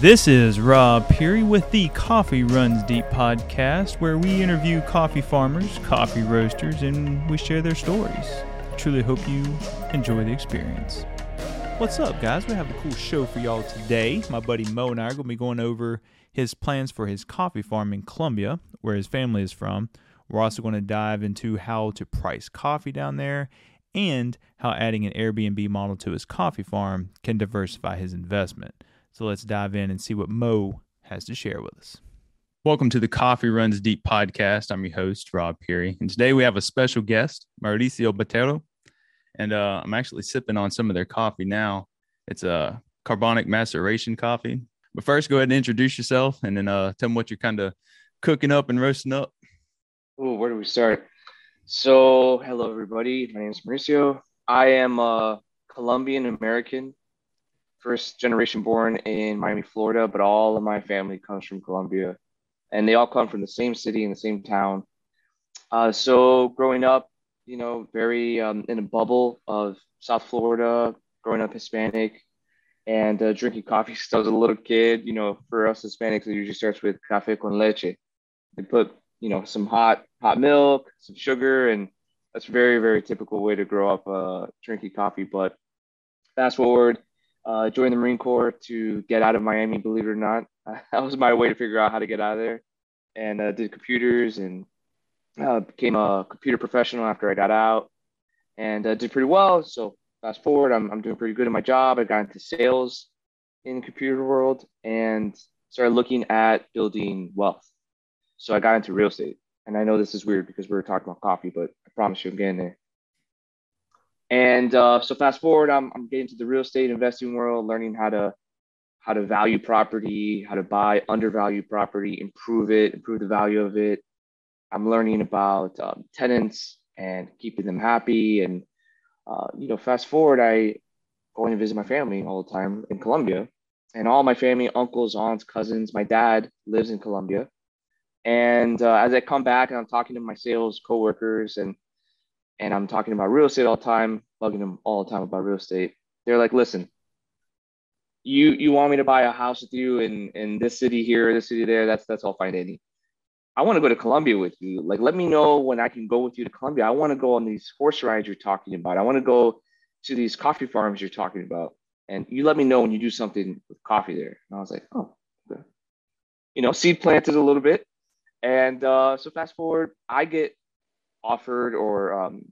This is Rob Peary with the Coffee Runs Deep podcast, where we interview coffee farmers, coffee roasters, and we share their stories. Truly hope you enjoy the experience. What's up, guys? We have a cool show for y'all today. My buddy Mo and I are going to be going over his plans for his coffee farm in Colombia, where his family is from. We're also going to dive into how to price coffee down there and how adding an Airbnb model to his coffee farm can diversify his investment. So let's dive in and see what Mo has to share with us. Welcome to the Coffee Runs Deep podcast. I'm your host, Rob Peary. And today we have a special guest, Mauricio Botero. And uh, I'm actually sipping on some of their coffee now. It's a carbonic maceration coffee. But first, go ahead and introduce yourself and then uh, tell them what you're kind of cooking up and roasting up. Oh, where do we start? So, hello, everybody. My name is Mauricio. I am a Colombian American first generation born in Miami, Florida, but all of my family comes from Colombia, and they all come from the same city in the same town. Uh, so growing up, you know, very um, in a bubble of South Florida, growing up Hispanic, and uh, drinking coffee since I was a little kid. You know, for us Hispanics, it usually starts with café con leche. They put, you know, some hot hot milk, some sugar, and that's very very typical way to grow up uh, drinking coffee. But fast forward uh, joined the Marine Corps to get out of Miami, believe it or not. that was my way to figure out how to get out of there. And uh, did computers and uh, became a computer professional after I got out and uh, did pretty well. So fast forward, I'm, I'm doing pretty good in my job. I got into sales in the computer world and started looking at building wealth. So I got into real estate. And I know this is weird because we are talking about coffee, but I promise you I'm getting there. And uh, so fast forward, I'm, I'm getting to the real estate investing world, learning how to how to value property, how to buy undervalued property, improve it, improve the value of it. I'm learning about um, tenants and keeping them happy. And uh, you know, fast forward, I going to visit my family all the time in Colombia, and all my family, uncles, aunts, cousins. My dad lives in Colombia, and uh, as I come back and I'm talking to my sales coworkers and and I'm talking about real estate all the time, bugging them all the time about real estate. They're like, listen, you you want me to buy a house with you in in this city here, this city there. That's that's all fine, Andy. I want to go to Colombia with you. Like, let me know when I can go with you to Colombia. I want to go on these horse rides you're talking about. I want to go to these coffee farms you're talking about. And you let me know when you do something with coffee there. And I was like, oh, okay. You know, seed planted a little bit. And uh, so fast forward, I get offered or um,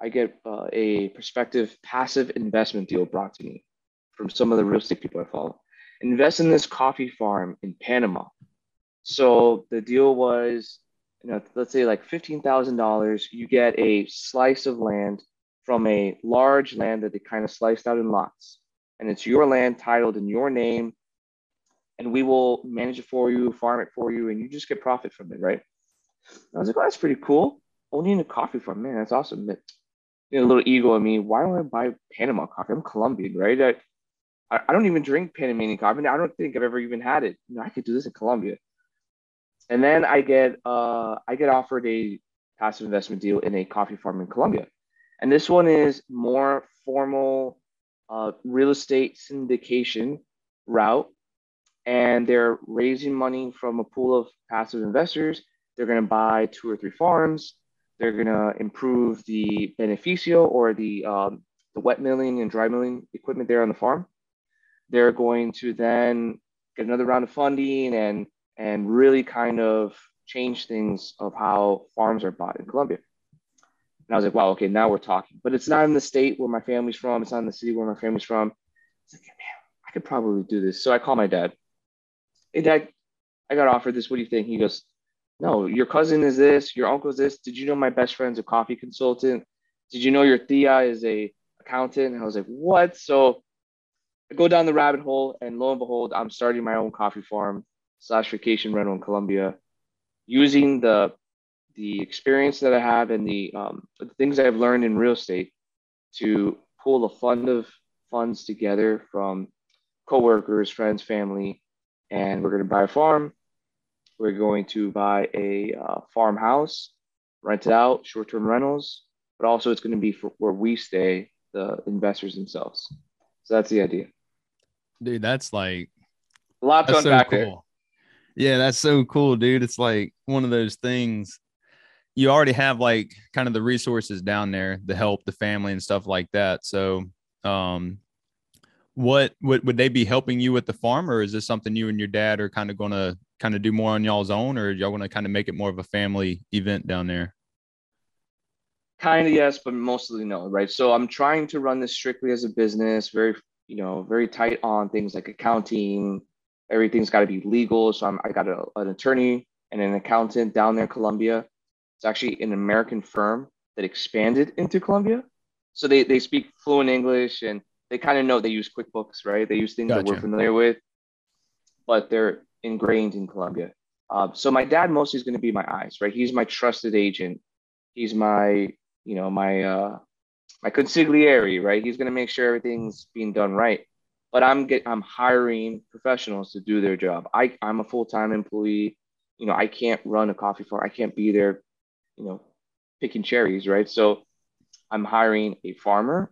I get uh, a prospective passive investment deal brought to me from some of the real estate people I follow. Invest in this coffee farm in Panama. So the deal was, you know, let's say like fifteen thousand dollars. You get a slice of land from a large land that they kind of sliced out in lots, and it's your land titled in your name, and we will manage it for you, farm it for you, and you just get profit from it, right? I was like, oh, that's pretty cool owning a coffee farm, man, that's awesome. You know, a little ego in me. Why don't I buy Panama coffee? I'm Colombian, right? I, I don't even drink Panamanian coffee. I don't think I've ever even had it. You know, I could do this in Colombia. And then I get uh, I get offered a passive investment deal in a coffee farm in Colombia, and this one is more formal uh, real estate syndication route, and they're raising money from a pool of passive investors. They're going to buy two or three farms they're going to improve the beneficio or the, um, the wet milling and dry milling equipment there on the farm. They're going to then get another round of funding and, and really kind of change things of how farms are bought in Colombia. And I was like, wow, okay, now we're talking. But it's not in the state where my family's from. It's not in the city where my family's from. It's like, man, I could probably do this. So I call my dad. Hey, dad, I got offered this. What do you think? He goes, no, your cousin is this, your uncle is this. Did you know my best friend's a coffee consultant? Did you know your tia is a accountant? And I was like, what? So I go down the rabbit hole, and lo and behold, I'm starting my own coffee farm slash vacation rental in Colombia, using the the experience that I have and the, um, the things I've learned in real estate to pull a fund of funds together from coworkers, friends, family, and we're going to buy a farm we're going to buy a uh, farmhouse, rent it out, short term rentals, but also it's going to be for where we stay, the investors themselves. So that's the idea. Dude, that's like A lot to That's so cool. there. Yeah, that's so cool, dude. It's like one of those things you already have like kind of the resources down there, the help, the family and stuff like that. So um what would would they be helping you with the farm or is this something you and your dad are kind of gonna kind of do more on y'all's own or y'all want to kind of make it more of a family event down there? Kind of yes, but mostly no, right? So I'm trying to run this strictly as a business, very, you know, very tight on things like accounting. Everything's got to be legal. So I'm, I got a, an attorney and an accountant down there in Colombia. It's actually an American firm that expanded into Colombia. So they, they speak fluent English and they kind of know they use QuickBooks, right? They use things that we're familiar with, but they're ingrained in Colombia. Uh, so my dad mostly is going to be my eyes, right? He's my trusted agent. He's my, you know, my uh, my consigliere, right? He's going to make sure everything's being done right. But I'm get I'm hiring professionals to do their job. I I'm a full time employee. You know, I can't run a coffee farm. I can't be there, you know, picking cherries, right? So I'm hiring a farmer.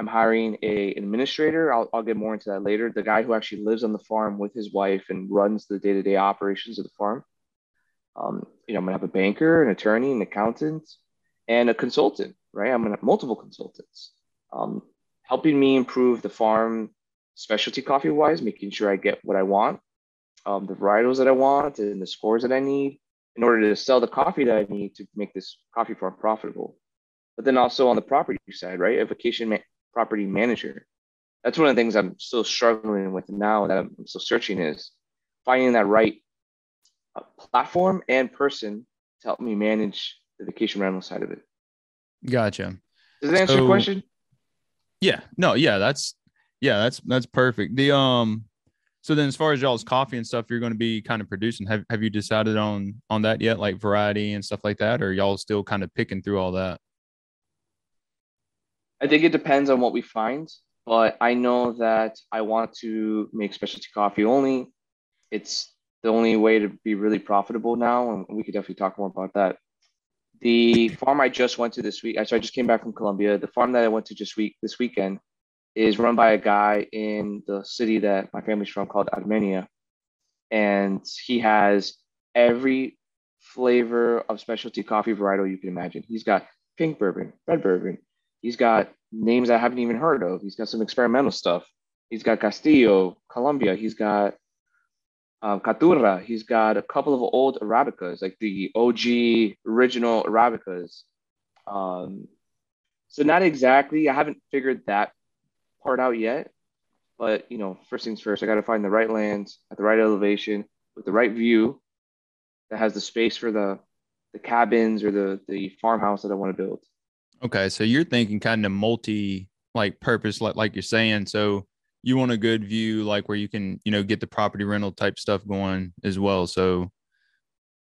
I'm hiring a administrator. I'll, I'll get more into that later. The guy who actually lives on the farm with his wife and runs the day to day operations of the farm. Um, you know, I'm gonna have a banker, an attorney, an accountant, and a consultant. Right, I'm gonna have multiple consultants um, helping me improve the farm specialty coffee wise, making sure I get what I want, um, the varietals that I want, and the scores that I need in order to sell the coffee that I need to make this coffee farm profitable. But then also on the property side, right, a vacation property manager. That's one of the things I'm still struggling with now that I'm still searching is finding that right uh, platform and person to help me manage the vacation rental side of it. Gotcha. Does that answer your question? Yeah. No, yeah, that's yeah, that's that's perfect. The um so then as far as y'all's coffee and stuff you're going to be kind of producing, have have you decided on on that yet, like variety and stuff like that, or y'all still kind of picking through all that? I think it depends on what we find, but I know that I want to make specialty coffee only. It's the only way to be really profitable now, and we could definitely talk more about that. The farm I just went to this week, so I just came back from Colombia. The farm that I went to just week this weekend is run by a guy in the city that my family's from called Armenia, and he has every flavor of specialty coffee varietal you can imagine. He's got pink bourbon, red bourbon, He's got names I haven't even heard of. He's got some experimental stuff. He's got Castillo, Colombia. He's got um, Caturra. He's got a couple of old Arabicas, like the OG original Arabicas. Um, so not exactly. I haven't figured that part out yet. But you know, first things first, I got to find the right land at the right elevation with the right view that has the space for the the cabins or the the farmhouse that I want to build. Okay, so you're thinking kind of multi like purpose, like like you're saying. So you want a good view, like where you can, you know, get the property rental type stuff going as well. So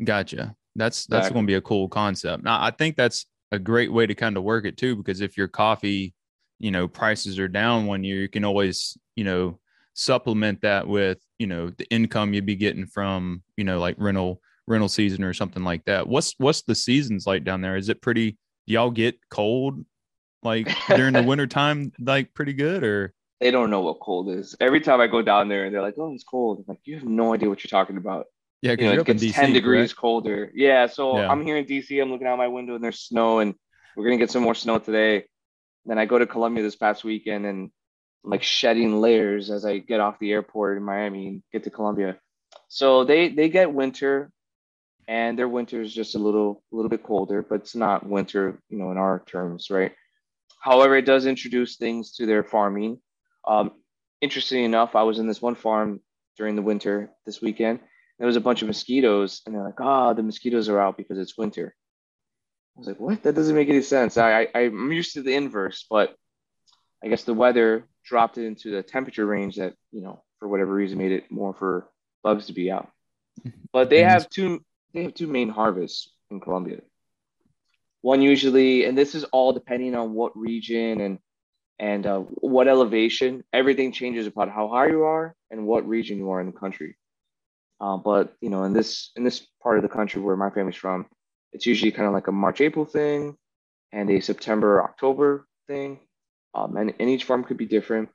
gotcha. That's that's Exactly. going to be a cool concept. Now, I think that's a great way to kind of work it too, because if your coffee, you know, prices are down one year, you can always, you know, supplement that with, you know, the income you'd be getting from, you know, like rental rental season or something like that. What's what's the seasons like down there? Is it pretty? Y'all get cold like during the winter time, like pretty good or? they don't know what cold is. Every time I go down there and they're like, "Oh, it's cold," I'm like, "You have no idea what you're talking about." Yeah, You because know, it gets DC, 10 degrees correct? colder. Yeah, so Yeah. I'm here in DC. I'm looking out my window and there's snow, and we're gonna get some more snow today. Then I go to Colombia this past weekend and I'm like shedding layers as I get off the airport in Miami and get to Colombia. So they they get winter, and their winter is just a little a little bit colder, but it's not winter, you know, in our terms, right? However, it does introduce things to their farming. Um, interestingly enough, I was in this one farm during the winter this weekend. There was a bunch of mosquitoes, and they're like, "Ah, the mosquitoes are out because it's winter." I was like, "What? That doesn't make any sense." I, I I'm used to the inverse, but I guess the weather dropped it into the temperature range that you know, for whatever reason, made it more for bugs to be out. But they have two they have two main harvests in Colombia. One usually, and this is all depending on what region and and uh, what elevation. Everything changes about how high you are and what region you are in the country. Uh, but you know, in this in this part of the country where my family's from, it's usually kind of like a March April thing, and a September October thing. Um, and, and each farm could be different.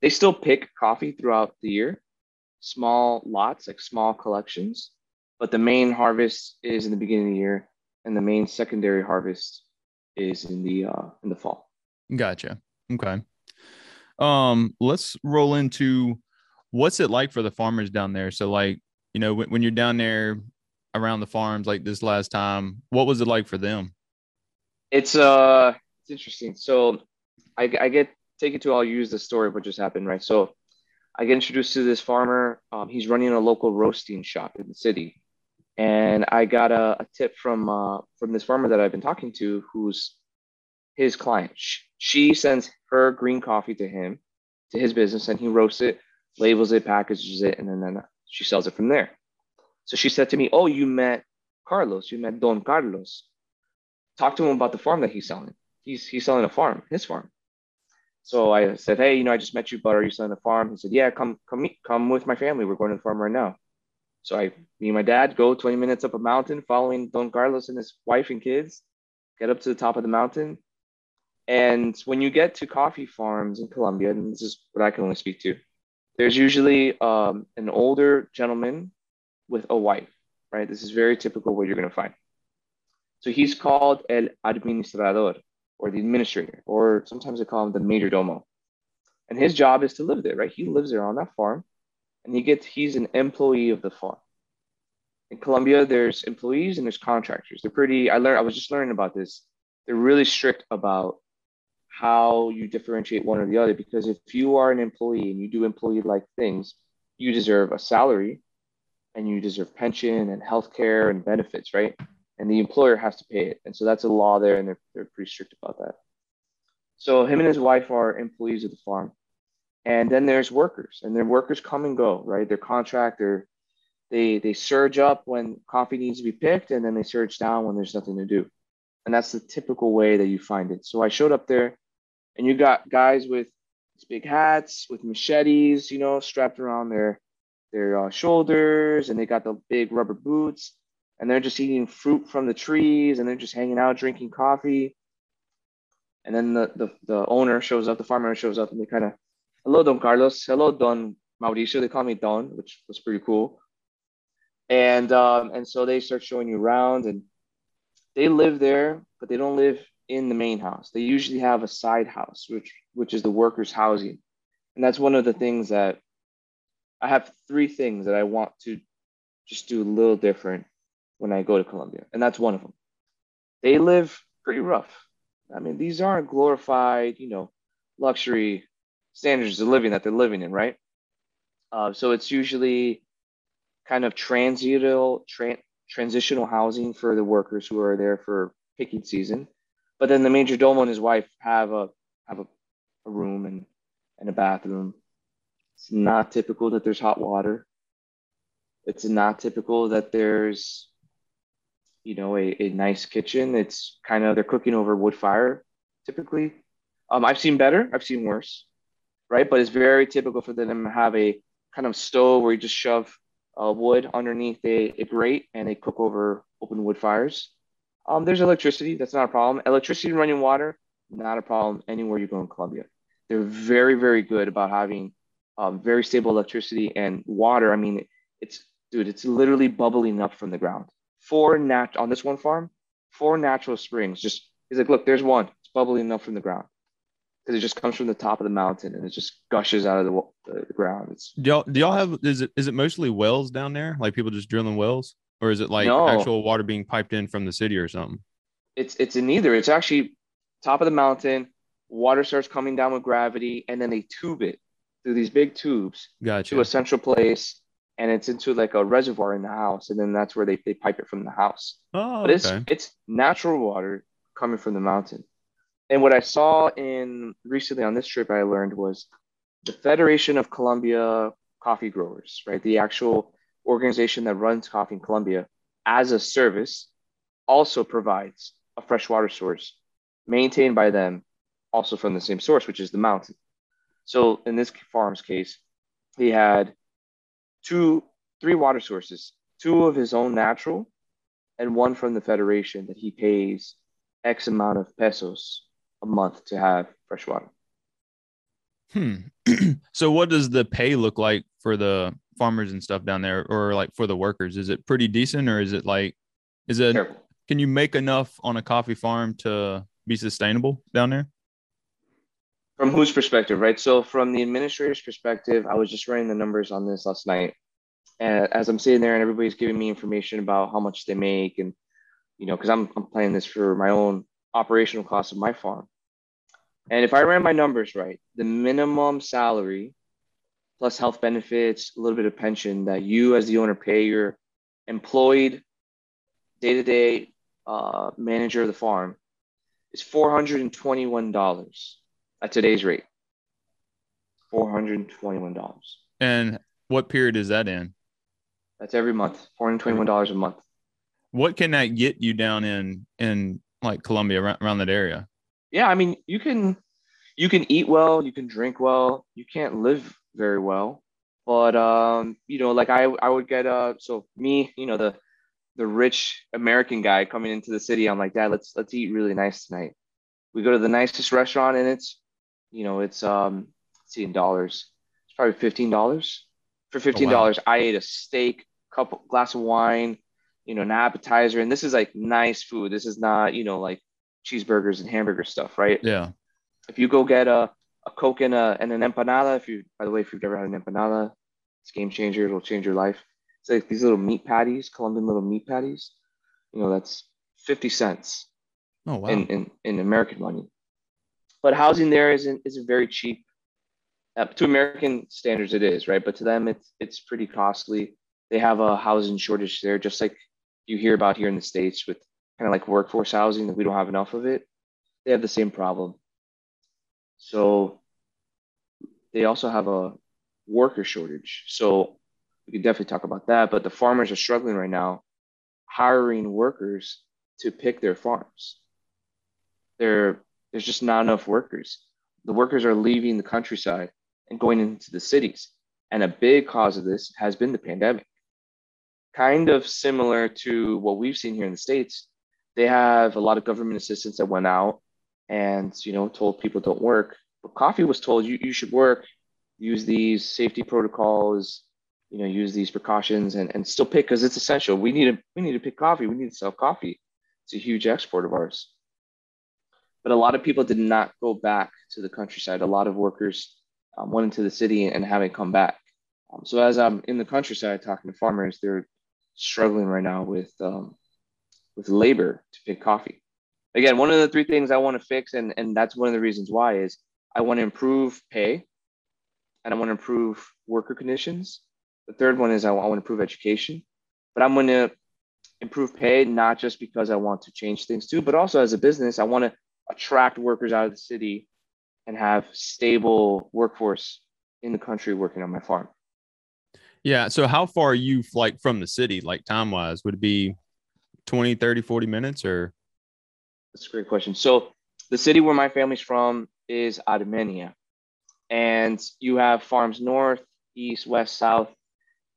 They still pick coffee throughout the year, small lots, like small collections, but the main harvest is in the beginning of the year, and the main secondary harvest is in the uh, in the fall. Gotcha. Okay. Um, let's roll into what's it like for the farmers down there. So, like, you know, when, when you're down there around the farms like this last time, what was it like for them? It's uh, it's interesting. So, I, I get take it to. I'll use the story of what just happened, right? So, I get introduced to this farmer. Um, he's running a local roasting shop in the city, and I got a, a tip from uh, from this farmer that I've been talking to, who's his client. She, sends her green coffee to him, to his business, and he roasts it, labels it, packages it, and then, then she sells it from there. So she said to me, "Oh, you met Carlos. You met Don Carlos. Talk to him about the farm that he's selling. He's he's selling a farm, his farm." So I said, "Hey, you know, I just met you, but are you selling a farm?" He said, "Yeah, come come meet, come with my family. We're going to the farm right now." So I, me and my dad, go 20 minutes up a mountain, following Don Carlos and his wife and kids. Get up to the top of the mountain, and when you get to coffee farms in Colombia, and this is what I can only speak to, there's usually um, an older gentleman with a wife, right? This is very typical what you're going to find. So he's called el administrador, or the administrator, or sometimes they call him the major domo. And his job is to live there, right? He lives there on that farm, and he gets he's an employee of the farm. In Colombia, there's employees and there's contractors. They're pretty. I learned. I was just learning about this. They're really strict about how you differentiate one or the other because if you are an employee and you do employee like things, you deserve a salary and you deserve pension and health care and benefits, right? And the employer has to pay it. And so that's a law there, and they're, they're pretty strict about that. So him and his wife are employees of the farm. And then there's workers, and their workers come and go, right? They're contractor. They they surge up when coffee needs to be picked, and then they surge down when there's nothing to do. And that's the typical way that you find it. So I showed up there and you got guys with big hats with machetes, you know, strapped around their their uh, shoulders, and they got the big rubber boots, and they're just eating fruit from the trees, and they're just hanging out, drinking coffee. And then the the, the owner shows up, the farmer shows up, and they kind of, hello, Don Carlos, hello, Don Mauricio. They call me Don, which was pretty cool. And um, and so they start showing you around, and they live there, but they don't live in the main house. They usually have a side house, which which is the workers' housing, and that's one of the things that I have three things that I want to just do a little different when I go to Colombia, and that's one of them. They live pretty rough. I mean, these aren't glorified, you know, luxury standards of living that they're living in, right? Uh, so it's usually kind of transitional, tra- transitional housing for the workers who are there for picking season but then the major domo and his wife have a have a, a room and, and a bathroom. It's not typical that there's hot water. It's not typical that there's you know a, a nice kitchen. It's kind of they're cooking over wood fire typically. Um, I've seen better, I've seen worse, right? But it's very typical for them to have a kind of stove where you just shove uh, wood underneath a, a grate and they cook over open wood fires. Um, there's electricity. That's not a problem. Electricity and running water, not a problem anywhere you go in Colombia. They're very, very good about having um, very stable electricity and water. I mean, it's dude, it's literally bubbling up from the ground. Four nat on this one farm, four natural springs. Just he's like, look, there's one. It's bubbling up from the ground it just comes from the top of the mountain and it just gushes out of the, the, the ground. It's do y'all do y'all have is it is it mostly wells down there? Like people just drilling wells? or is it like No. actual water being piped in from the city or something? it's it's in either. It's actually top of the mountain. Water starts coming down with gravity, and then they tube it through these big tubes Gotcha. to a central place, and it's into like a reservoir in the house, and then that's where they, they pipe it from the house. oh, But it's okay. it's natural water coming from the mountain. And what I saw in recently on this trip, I learned was the Federation of Colombia Coffee Growers, right? The actual organization that runs coffee in Colombia as a service also provides a freshwater source maintained by them also from the same source, which is the mountain. So in this farm's case, he had two, three water sources, two of his own natural and one from the Federation that he pays X amount of pesos a month to have fresh water. Hmm. so what does the pay look like for the farmers and stuff down there, or like for the workers? Is it pretty decent, or is it like, is it? Terrible. Can you make enough on a coffee farm to be sustainable down there? From whose perspective, right? So from the administrator's perspective, I was just running the numbers on this last night. And as I'm sitting there and everybody's giving me information about how much they make and you know, because I'm I'm planning this for my own operational costs of my farm. And if I ran my numbers right, the minimum salary plus health benefits, a little bit of pension that you as the owner pay your employed day-to-day uh, manager of the farm is $421 at today's rate. $421. And what period is that in? That's every month. $421 a month. What can that get you down in in like Colombia around, around that area? Yeah, I mean, you can you can eat well, you can drink well, you can't live very well. But um, you know, like I I would get uh so me, you know, the the rich American guy coming into the city, I'm like, Dad, let's let's eat really nice tonight. We go to the nicest restaurant and it's, you know, it's um let's see in dollars. It's probably fifteen dollars. For fifteen dollars, I ate a steak, couple glass of wine, you know, an appetizer, and this is like nice food. This is not, you know, like cheeseburgers and hamburger stuff, right? Yeah. If you go get a, a Coke and, a, and an empanada, if you, by the way, if you've never had an empanada, it's game changer. It'll change your life. It's like these little meat patties, Colombian little meat patties. You know, that's 50 cents Oh wow. in, in, in American money. But housing there isn't, isn't very cheap. Uh, to American standards, it is, right? But to them, it's, it's pretty costly. They have a housing shortage there, just like you hear about here in the States with kind of like workforce housing that we don't have enough of it. They have the same problem. So they also have a worker shortage. So we could definitely talk about that. But the farmers are struggling right now hiring workers to pick their farms. There, there's just not enough workers. The workers are leaving the countryside and going into the cities. And a big cause of this has been the pandemic. Kind of similar to what we've seen here in the States. They have a lot of government assistance that went out and you know told people don't work. But coffee was told you, you should work, use these safety protocols, you know, use these precautions and, and still pick because it's essential. We need to we need to pick coffee. We need to sell coffee. It's a huge export of ours. But a lot of people did not go back to the countryside. A lot of workers um, went into the city and haven't come back. Um, so as I'm in the countryside talking to farmers, they're struggling right now with um, with labor to pick coffee. Again, one of the three things I want to fix, and, and that's one of the reasons why, is I want to improve pay and I want to improve worker conditions. The third one is I want to improve education, but I'm going to improve pay not just because I want to change things too, but also as a business, I want to attract workers out of the city and have stable workforce in the country working on my farm. Yeah. So how far are you like from the city, like time wise? Would it be 20, 30, 40 minutes or? That's a great question. So the city where my family's from is Armenia. And you have farms north, east, west, south.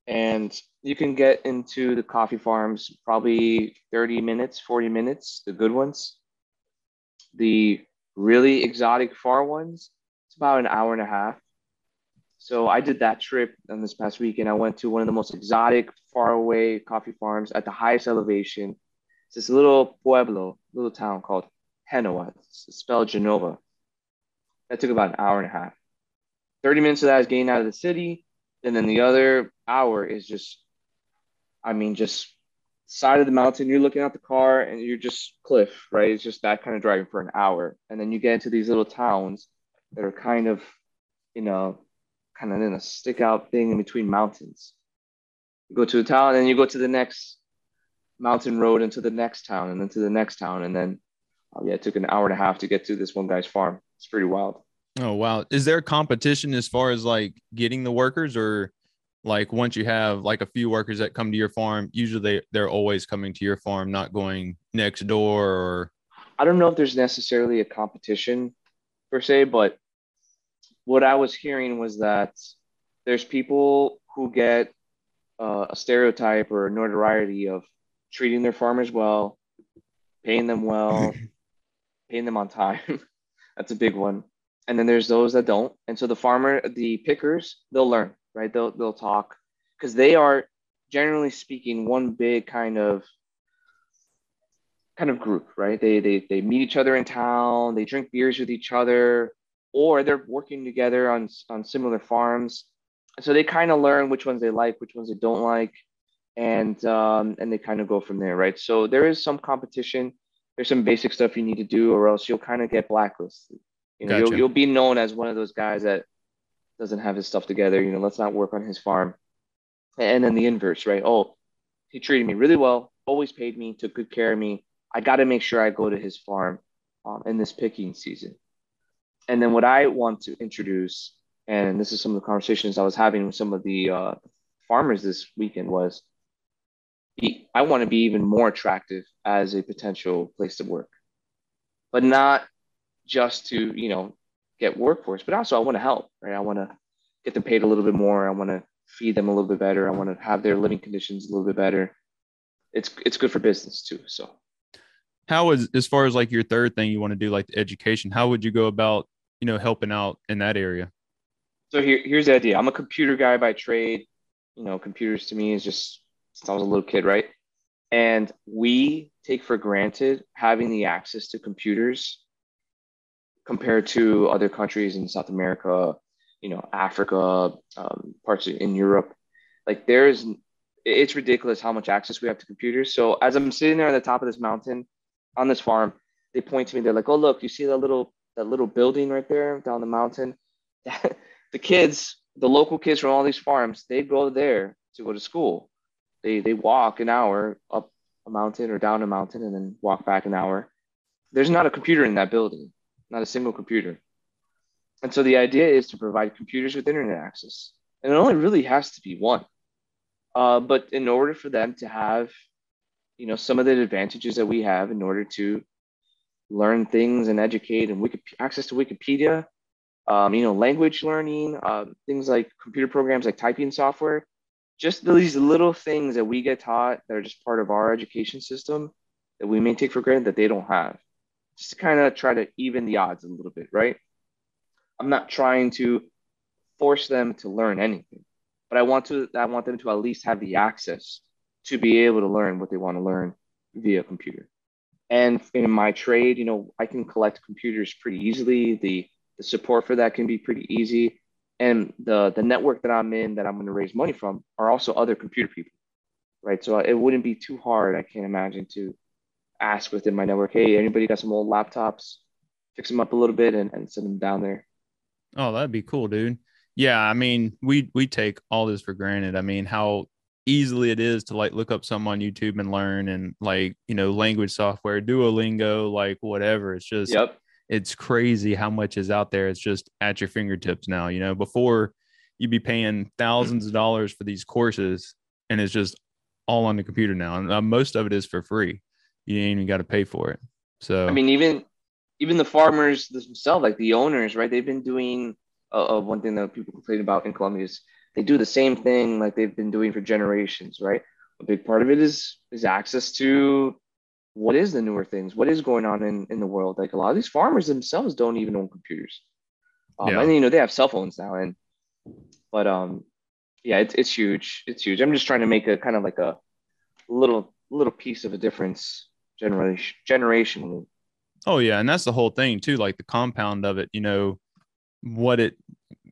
And you can get into the coffee farms probably 30 minutes, 40 minutes, the good ones. The really exotic far ones, it's about an hour and a half. So I did that trip on this past weekend. I went to one of the most exotic, far away coffee farms at the highest elevation. It's this little pueblo, little town called Genoa. It's spelled Genova. That took about an hour and a half. 30 minutes of that is getting out of the city. And then the other hour is just, I mean, just side of the mountain. You're looking out the car and you're just cliff, right? It's just that kind of driving for an hour. And then you get into these little towns that are kind of, you know, kind of in a stick out thing in between mountains. Go to a town and then you go to the next mountain road into the next town and then to the next town. And then, oh, yeah, it took an hour and a half to get to this one guy's farm. It's pretty wild. Oh, wow. Is there competition as far as like getting the workers or like once you have like a few workers that come to your farm, usually they, they're always coming to your farm, not going next door or I don't know if there's necessarily a competition per se, but what I was hearing was that there's people who get uh, a stereotype or a notoriety of treating their farmers well, paying them well, paying them on time. That's a big one. And then there's those that don't. And so the farmer, the pickers, they'll learn, right? They'll they'll talk because they are generally speaking one big kind of kind of group, right? They they they meet each other in town, they drink beers with each other, or they're working together on on similar farms. So they kind of learn which ones they like, which ones they don't like, and um, and they kind of go from there, right? So there is some competition. There's some basic stuff you need to do, or else you'll kind of get blacklisted. You know, Gotcha. you'll, you'll be known as one of those guys that doesn't have his stuff together. You know, let's not work on his farm. And then the inverse, right? Oh, he treated me really well, always paid me, took good care of me. I got to make sure I go to his farm um, in this picking season. And then what I want to introduce, and this is some of the conversations I was having with some of the uh, farmers this weekend, was I want to be even more attractive as a potential place to work, but not just to you know get workforce, but also I want to help, right? I want to get them paid a little bit more. I want to feed them a little bit better. I want to have their living conditions a little bit better. It's it's good for business too. So How is as far as like your third thing you want to do, like the education? How would you go about you know helping out in that area? So here here's the idea. I'm a computer guy by trade. You know, computers to me is just since I was a little kid, right? And we take for granted having the access to computers compared to other countries in South America, you know, Africa, um, parts in Europe. Like there's, it's ridiculous how much access we have to computers. So as I'm sitting there on the top of this mountain on this farm, they point to me. They're like, "Oh, look, you see that little that little building right there down the mountain? the kids, the local kids from all these farms, they go there to go to school. They they walk an hour up a mountain or down a mountain and then walk back an hour. There's not a computer in that building, not a single computer. And so the idea is to provide computers with internet access. And it only really has to be one. Uh, but in order for them to have, you know, some of the advantages that we have in order to learn things and educate and Wiki- access to Wikipedia, um, you know, language learning, uh, things like computer programs like typing software, just these little things that we get taught that are just part of our education system that we may take for granted that they don't have. Just to kind of try to even the odds a little bit, right? I'm not trying to force them to learn anything, but I want to I want them to at least have the access to be able to learn what they want to learn via computer. And in my trade, you know, I can collect computers pretty easily. The the support for that can be pretty easy. And the the network that I'm in that I'm going to raise money from are also other computer people, right? So it wouldn't be too hard, I can't imagine, to ask within my network, hey, anybody got some old laptops? Fix them up a little bit and, and send them down there. Oh, that'd be cool, dude. Yeah, I mean, we we take all this for granted. I mean, how easily it is to like look up something on YouTube and learn and like, you know, language software, Duolingo, like whatever. It's just Yep. It's crazy how much is out there. It's just at your fingertips now. You know, before you'd be paying thousands of dollars for these courses, and it's just all on the computer now. And uh, most of it is for free. You ain't even got to pay for it. So I mean, even even the farmers themselves, like the owners, right? They've been doing uh, uh, one thing that people complain about in Colombia is they do the same thing like they've been doing for generations, right? A big part of it is is access to what is the newer things, what is going on in, in the world. Like a lot of these farmers themselves don't even own computers, um, Yeah. and you know they have cell phones now, and but um, yeah, it's it's huge, it's huge. I'm just trying to make a kind of like a little little piece of a difference generation generationally. Oh yeah, and that's the whole thing too, like the compound of it, you know, what it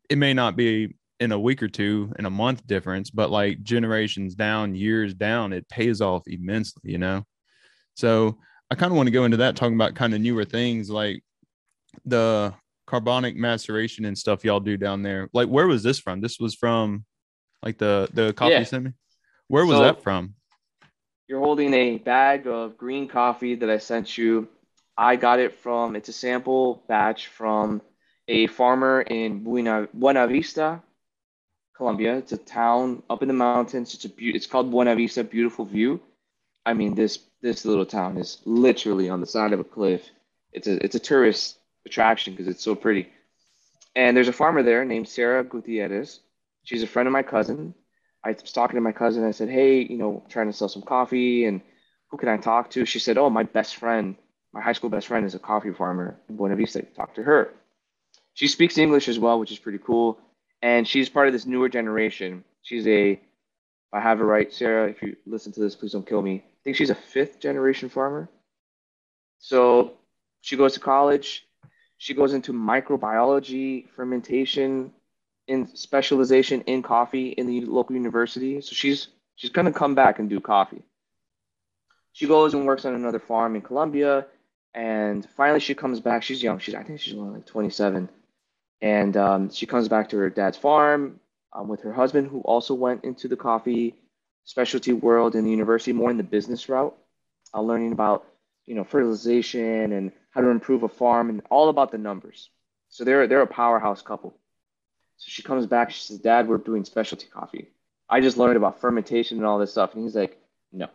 it may not be in a week or two in a month difference, but like generations down, years down, it pays off immensely, you know. So I kind of want to go into that talking about kind of newer things like the carbonic maceration and stuff y'all do down there. Like where was this from? This was from like the the coffee Yeah. sent me. Where was So- that from? You're holding a bag of green coffee that I sent you. I got it from, it's a sample batch from a farmer in Buena, Buena Vista, Colombia. It's a town up in the mountains. It's a be- it's called Buena Vista, beautiful view. I mean, this this little town is literally on the side of a cliff. It's a it's a tourist attraction because it's so pretty. And there's a farmer there named Sarah Gutierrez. She's a friend of my cousin. I was talking to my cousin. I said, "Hey, you know, trying to sell some coffee, and who can I talk to?" She said, "Oh, my best friend, my high school best friend, is a coffee farmer in Buena Vista. Talk to her. She speaks English as well, which is pretty cool, and she's part of this newer generation. She's a I have it right, Sarah, if you listen to this, please don't kill me. I think she's a fifth generation farmer. So she goes to college. She goes into microbiology, fermentation, in specialization in coffee in the local university. So she's she's gonna come back and do coffee. She goes and works on another farm in Colombia, and finally she comes back. She's young. She's I think she's only like 27, and um, she comes back to her dad's farm um, with her husband, who also went into the coffee specialty world in the university, more in the business route, uh, learning about you know fertilization and how to improve a farm and all about the numbers. So they're they're a powerhouse couple. So she comes back. She says, "Dad, we're doing specialty coffee. I just learned about fermentation and all this stuff." And he's like, "No."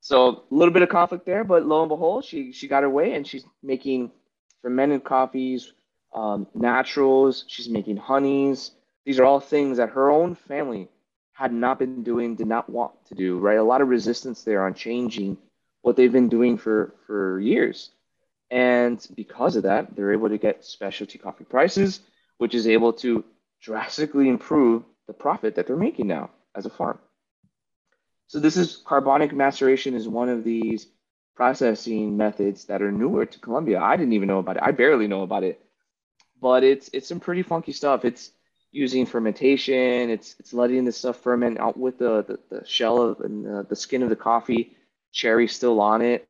So a little bit of conflict there, but lo and behold, she she got her way, and she's making fermented coffees, um, naturals. She's making honeys. These are all things that her own family had not been doing, did not want to do. Right, a lot of resistance there on changing what they've been doing for for years, and because of that, they're able to get specialty coffee prices, which is able to drastically improve the profit that they're making now as a farm. So this is carbonic maceration is one of these processing methods that are newer to Colombia. I didn't even know about it. I barely know about it, but it's it's some pretty funky stuff. It's using fermentation. It's it's letting the stuff ferment out with the the, the shell of and the, the skin of the coffee, cherry still on it,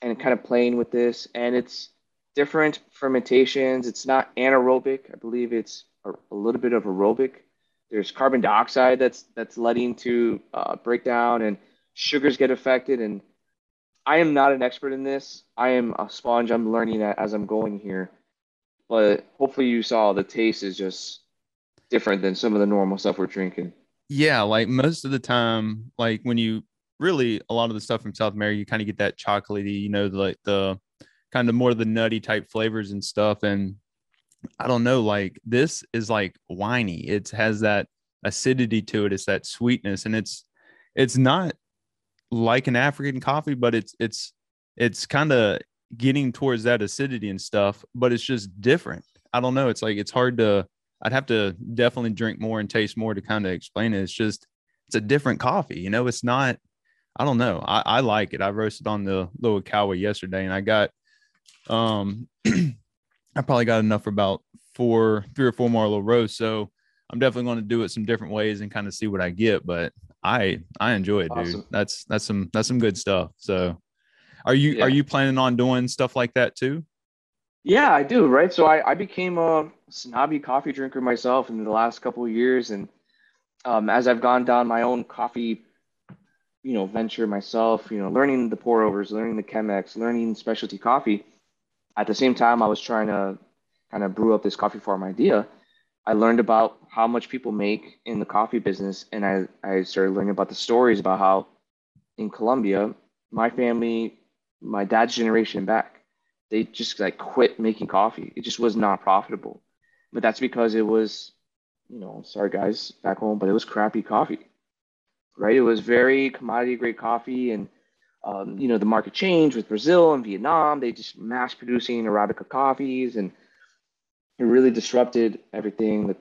and kind of playing with this. And it's different fermentations. It's not anaerobic. I believe it's a, a little bit of aerobic. There's carbon dioxide that's that's letting to uh, break down, and sugars get affected. And I am not an expert in this. I am a sponge. I'm learning that as I'm going here. But hopefully, you saw the taste is just different than some of the normal stuff we're drinking. Yeah, like most of the time, like when you really a lot of the stuff from South America, you kind of get that chocolatey, you know, like the kind of more the nutty type flavors and stuff. And I don't know, like this is like winey. It has that acidity to it. It's that sweetness, and it's it's not like an African coffee, but it's it's it's kind of getting towards that acidity and stuff, but it's just different. I don't know. It's like it's hard to. I'd have to definitely drink more and taste more to kind of explain it. It's just it's a different coffee. You know, it's not. I don't know. I, I like it. I roasted on the little cow yesterday, and I got um I probably got enough for about four, three or four more little rows. So I'm definitely going to do it some different ways and kind of see what I get. But I I enjoy it, awesome. dude. That's that's some that's some good stuff. So are you yeah. are you planning on doing stuff like that too? Yeah, I do. Right. So I, I became a snobby coffee drinker myself in the last couple of years, and um, as I've gone down my own coffee, you know, venture myself, you know, learning the pour overs, learning the Chemex, learning specialty coffee at the same time, I was trying to kind of brew up this coffee farm idea. I learned about how much people make in the coffee business, and I, I started learning about the stories about how in Colombia, my family, my dad's generation back, they just like quit making coffee. It just was not profitable. But that's because it was, you know, sorry guys back home, but it was crappy coffee, right? It was very commodity grade coffee, and um, you know, the market changed with Brazil and Vietnam. They just mass producing Arabica coffees and it really disrupted everything.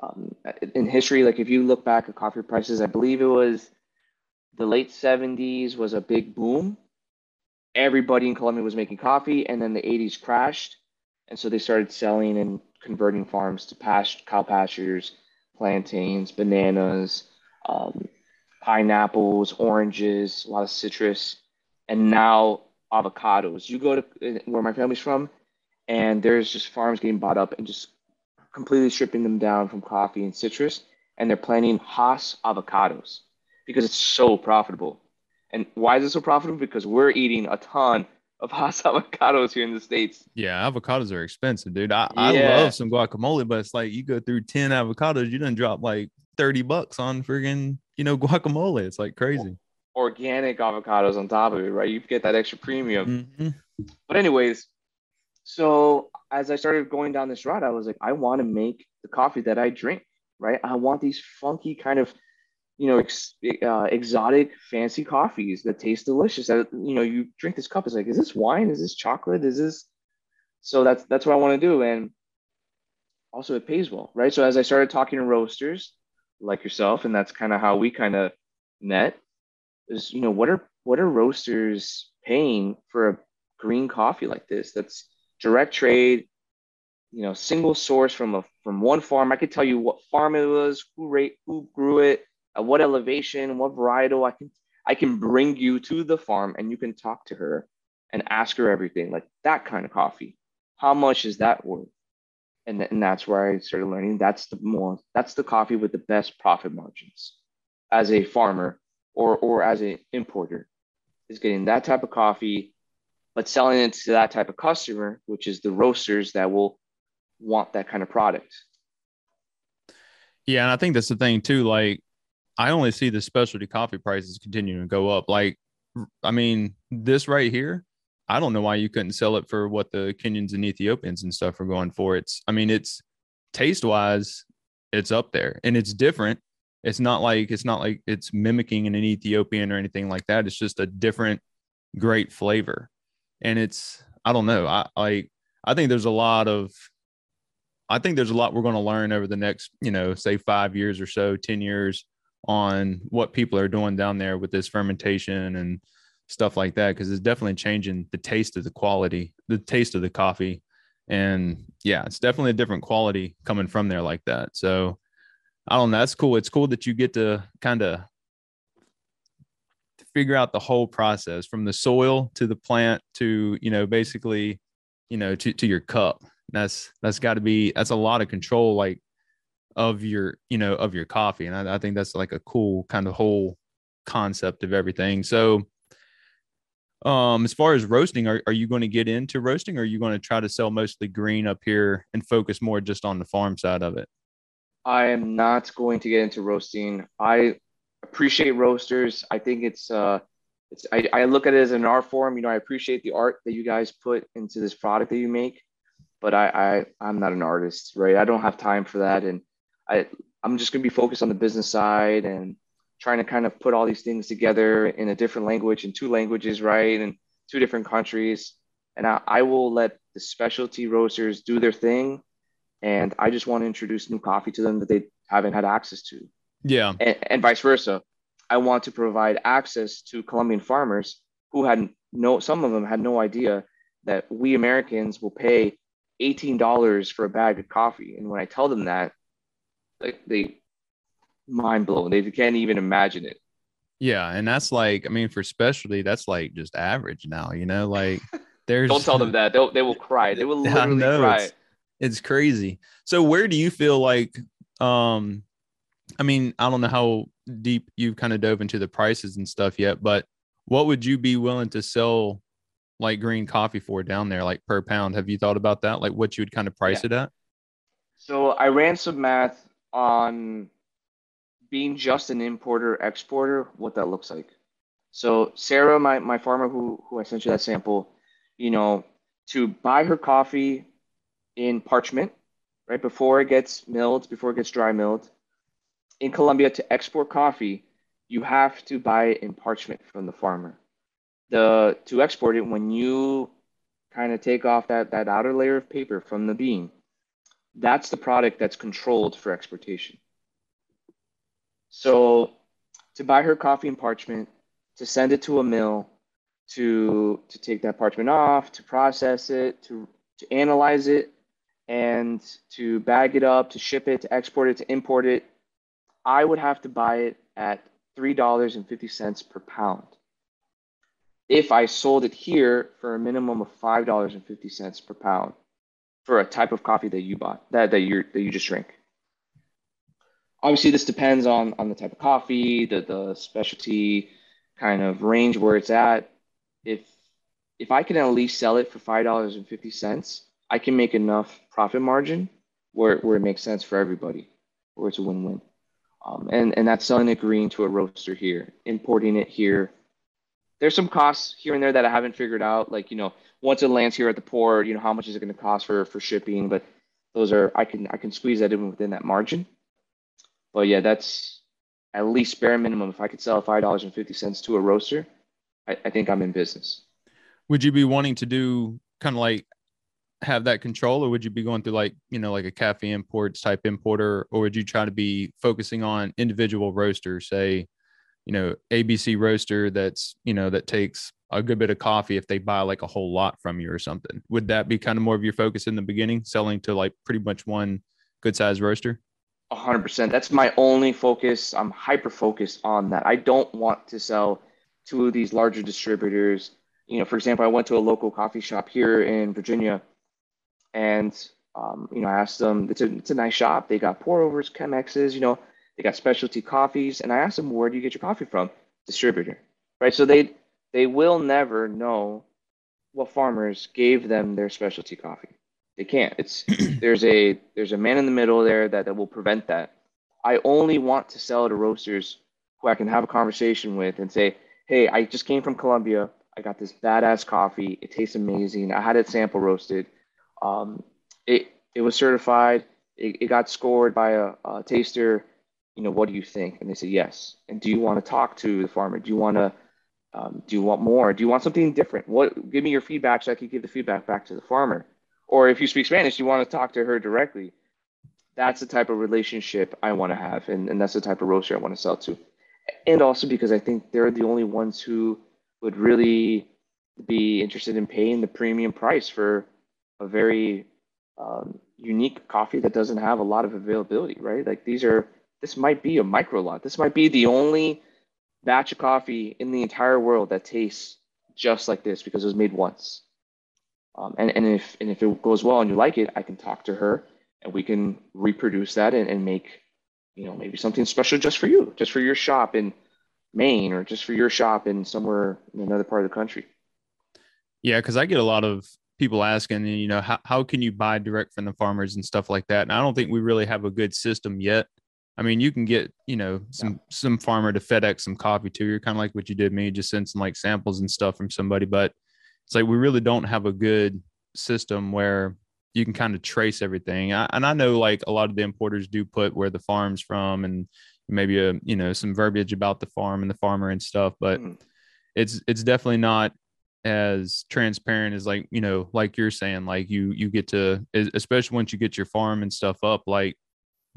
Um, in history, like if you look back at coffee prices, I believe it was the late 70s was a big boom. Everybody in Colombia was making coffee, and then the 80s crashed. And so they started selling and converting farms to past- cow pastures, plantains, bananas, um, pineapples, oranges, a lot of citrus and now avocados. You go to where my family's from, and there's just farms getting bought up and just completely stripping them down from coffee and citrus, and they're planting Hass avocados because it's so profitable. And why is it so profitable? Because we're eating a ton of Hass avocados here in the states. Yeah, avocados are expensive, dude. I, yeah. I love some guacamole, but it's like you go through ten avocados, you didn't drop like thirty bucks on friggin' you know guacamole. It's like crazy organic avocados on top of it, right? You get that extra premium. Mm-hmm. But anyways, so as I started going down this route, I was like, I want to make the coffee that I drink, right? I want these funky kind of, you know, ex- uh, exotic, fancy coffees that taste delicious. That you know, you drink this cup, it's like, is this wine? Is this chocolate? Is this? So that's that's what I want to do, and also it pays well, right? So as I started talking to roasters like yourself, and that's kind of how we kind of met is you know what are what are roasters paying for a green coffee like this that's direct trade you know single source from a from one farm i could tell you what farm it was who rate who grew it at what elevation what varietal i can i can bring you to the farm and you can talk to her and ask her everything like that kind of coffee how much is that worth and, and that's where i started learning that's the more that's the coffee with the best profit margins as a farmer or or as an importer is getting that type of coffee but selling it to that type of customer which is the roasters that will want that kind of product Yeah, and I think that's the thing too. Like, I only see the specialty coffee prices continuing to go up. Like, I mean, this right here, I don't know why you couldn't sell it for what the Kenyans and Ethiopians and stuff are going for. It's, I mean, it's taste wise, it's up there and it's different. It's not like it's not like it's mimicking an Ethiopian or anything like that. It's just a different, great flavor, and it's I don't know. I like I think there's a lot of I think there's a lot we're going to learn over the next, you know, say five years or so, 10 years on what people are doing down there with this fermentation and stuff like that. Cause it's definitely changing the taste of the quality, the taste of the coffee. And yeah, it's definitely a different quality coming from there like that. So I don't know. That's cool. It's cool that you get to kind of figure out the whole process from the soil to the plant to, you know, basically, you know, to, to your cup that's that's got to be that's a lot of control like of your you know of your coffee. And I, I, think that's like a cool kind of whole concept of everything. So um as far as roasting are, are you going to get into roasting or are you going to try to sell mostly green up here and focus more just on the farm side of it? I am not going to get into roasting. I appreciate roasters. I think it's uh it's I, I look at it as an art form. You know i appreciate the art that you guys put into this product that you make but I, I I'm not an artist, right? I don't have time for that, and I I'm just gonna be focused on the business side and trying to kind of put all these things together in a different language in two languages, right? And two different countries, and I, I will let the specialty roasters do their thing, and I just want to introduce new coffee to them that they haven't had access to. Yeah, and, and vice versa. I want to provide access to Colombian farmers who had no, some of them had no idea that we Americans will pay $18 for a bag of coffee. And when I tell them that, like they mind blown. They can't even imagine it. Yeah. And that's like, I mean, for specialty, that's like just average now, you know, like there's don't tell them that. They'll they will cry. They will literally know, cry. It's, it's crazy. So where do you feel like um I mean, I don't know how deep you've kind of dove into the prices and stuff yet, but what would you be willing to sell like green coffee for down there, like per pound? Have you thought about that? Like what you would kind of price yeah. it at? So I ran some math on being just an importer exporter, what that looks like. So Sarah, my, my farmer who, who I sent you that sample, you know, to buy her coffee in parchment, right before it gets milled, before it gets dry milled, in Colombia to export coffee, you have to buy it in parchment from the farmer the to export it when you kind of take off that that outer layer of paper from the bean that's the product that's controlled for exportation. So to buy her coffee and parchment to send it to a mill to to take that parchment off to process it to to analyze it and to bag it up to ship it to export it to import it i would have to buy it at $3.50 per pound. If I sold it here for a minimum of five dollars and fifty cents per pound for a type of coffee that you bought that that you that you just drink. Obviously, this depends on on the type of coffee, the the specialty kind of range where it's at. If if I can at least sell it for five dollars and fifty cents, I can make enough profit margin where where it makes sense for everybody, where it's a win win. Um, and and that's selling it green to a roaster here, importing it here there's some costs here and there that I haven't figured out. Like, you know, once it lands here at the port, you know, how much is it going to cost for for shipping? But those are I can I can squeeze that in within that margin. But yeah, that's at least bare minimum. If I could sell five dollars and fifty cents to a roaster, I, I think I'm in business. Would you be wanting to do kind of like have that control, or would you be going through like you know like a cafe imports type importer, or would you try to be focusing on individual roasters, say? You know, ABC roaster that's, you know, that takes a good bit of coffee if they buy like a whole lot from you or something. Would that be kind of more of your focus in the beginning, selling to like pretty much one good size roaster? hundred percent. That's my only focus. I'm hyper focused on that. I don't want to sell to these larger distributors. You know, for example, I went to a local coffee shop here in Virginia, and um, you know, I asked them. It's a it's a nice shop. They got pour overs, Chemexes. You know, they got specialty coffees, and I asked them, where do you get your coffee from? Distributor, right? So they they will never know what farmers gave them their specialty coffee. They can't. It's there's a there's a man in the middle there that, that will prevent that. I only want to sell to roasters who I can have a conversation with and say, hey, I just came from Colombia. I got this badass coffee. It tastes amazing. I had it sample roasted. Um, it it was certified. It, it got scored by a, a taster. You know, what do you think? And they say yes. And do you want to talk to the farmer? Do you want to um, do you want more? Do you want something different? What? Give me your feedback so I can give the feedback back to the farmer. Or if you speak Spanish, you want to talk to her directly. That's the type of relationship I want to have, and, and that's the type of roaster I want to sell to. And also because I think they're the only ones who would really be interested in paying the premium price for a very um, unique coffee that doesn't have a lot of availability, right? Like these are, this might be a micro lot. This might be the only batch of coffee in the entire world that tastes just like this because it was made once. Um, and, and if and if it goes well and you like it, I can talk to her and we can reproduce that and, and make, you know, maybe something special just for you, just for your shop in Maine or just for your shop in somewhere in another part of the country. Yeah, because I get a lot of people asking, you know, how, how can you buy direct from the farmers and stuff like that? And I don't think we really have a good system yet. I mean, you can get, you know, some yeah. some farmer to FedEx some coffee to You're kind of like what you did me, just send some like samples and stuff from somebody. But it's like we really don't have a good system where you can kind of trace everything. I, and I know like a lot of the importers do put where the farm's from and maybe a you know some verbiage about the farm and the farmer and stuff, but mm. it's it's definitely not as transparent as like you know like you're saying like you you get to especially once you get your farm and stuff up like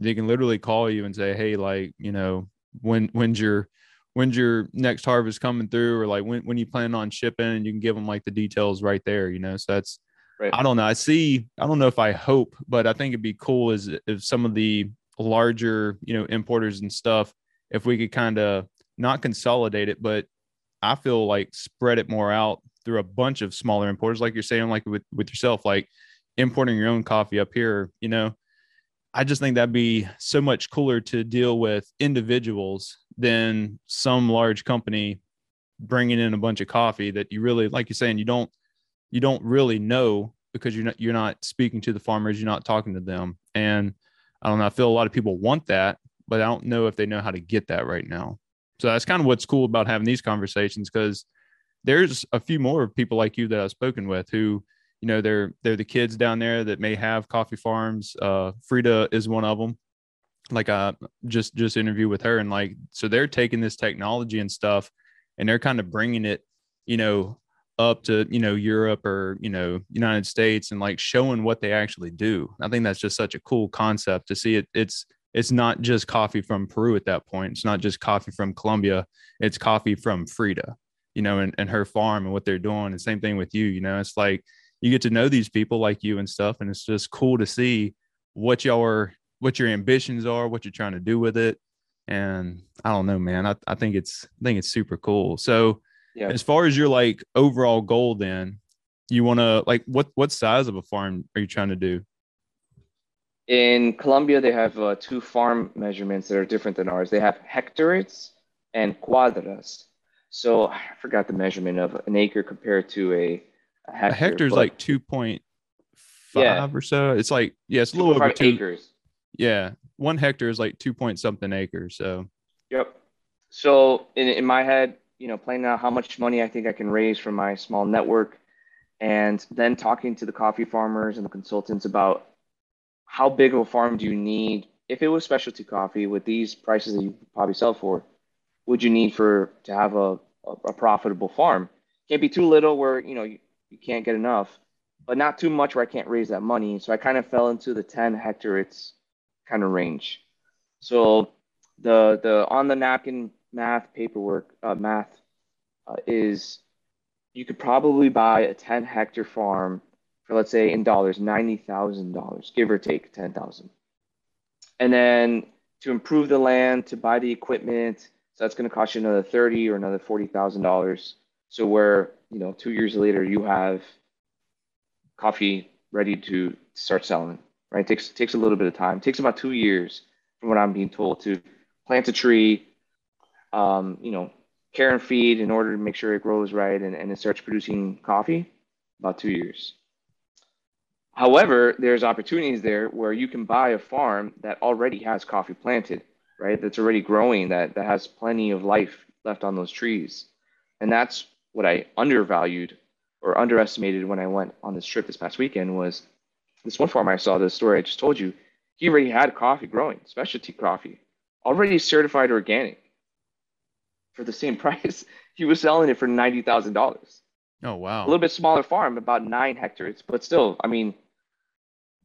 they can literally call you and say, hey, like, you know, when when's your when's your next harvest coming through, or like when when you plan on shipping, and you can give them like the details right there, you know. So that's right. I don't know. I see. I don't know if I hope, but I think it'd be cool is if some of the larger, you know, importers and stuff, if we could kind of not consolidate it, but I feel like spread it more out through a bunch of smaller importers, like you're saying, like with with yourself, like importing your own coffee up here, you know, I just think that'd be so much cooler to deal with individuals than some large company bringing in a bunch of coffee that you really, like you're saying, you don't you don't really know because you're not you're not speaking to the farmers, you're not talking to them, and I don't know. I feel a lot of people want that, but I don't know if they know how to get that right now. So that's kind of what's cool about having these conversations because there's a few more people like you that I've spoken with who you know they're they're the kids down there that may have coffee farms. Uh frida is one of them like i just just interview with her and like so they're taking this technology and stuff and they're kind of bringing it you know up to you know europe or you know united states and like showing what they actually do. I think that's just such a cool concept to see it. It's it's not just coffee from peru at that point. It's not just coffee from colombia. It's coffee from frida you know and, and her farm and what they're doing. And same thing with you you know it's like you get to know these people like you and stuff and it's just cool to see what are what your ambitions are what you're trying to do with it. And i don't know man i, I think it's i think it's super cool. So yeah. as far as your like overall goal then you want to like what what size of a farm are you trying to do? In colombia they have uh, two farm measurements that are different than ours. They have hectares and cuadras. So i forgot the measurement of an acre compared to a a hectare. A like two point five yeah. or so. It's like yeah, it's a little over two acres. Yeah, one hectare is like two point something acres. So. Yep. So in in my head, you know, playing out how much money I think I can raise from my small network, and then talking to the coffee farmers and the consultants about how big of a farm do you need if it was specialty coffee with these prices that you probably sell for would you need for to have a, a, a profitable farm can't be too little where you know you, you can't get enough, but not too much where I can't raise that money. So I kind of fell into the 10 hectares kind of range. So the the on the napkin math paperwork, uh, math uh, is you could probably buy a 10 hectare farm for let's say in dollars $90,000, give or take 10,000. And then to improve the land, to buy the equipment, so that's going to cost you another 30 or another $40,000. So where, you know, 2 years later you have coffee ready to start selling, right? It takes takes a little bit of time. It takes about 2 years from what I'm being told to plant a tree, um, you know, care and feed in order to make sure it grows right and, and it starts producing coffee, about two years. However, there's opportunities there where you can buy a farm that already has coffee planted, right? That's already growing, that, that has plenty of life left on those trees. And that's what I undervalued or underestimated when I went on this trip this past weekend was this one farm I saw, the story I just told you, he already had coffee growing, specialty coffee, already certified organic for the same price. He was selling it for ninety thousand dollars. Oh wow! A little bit smaller farm, about nine hectares, but still, I mean,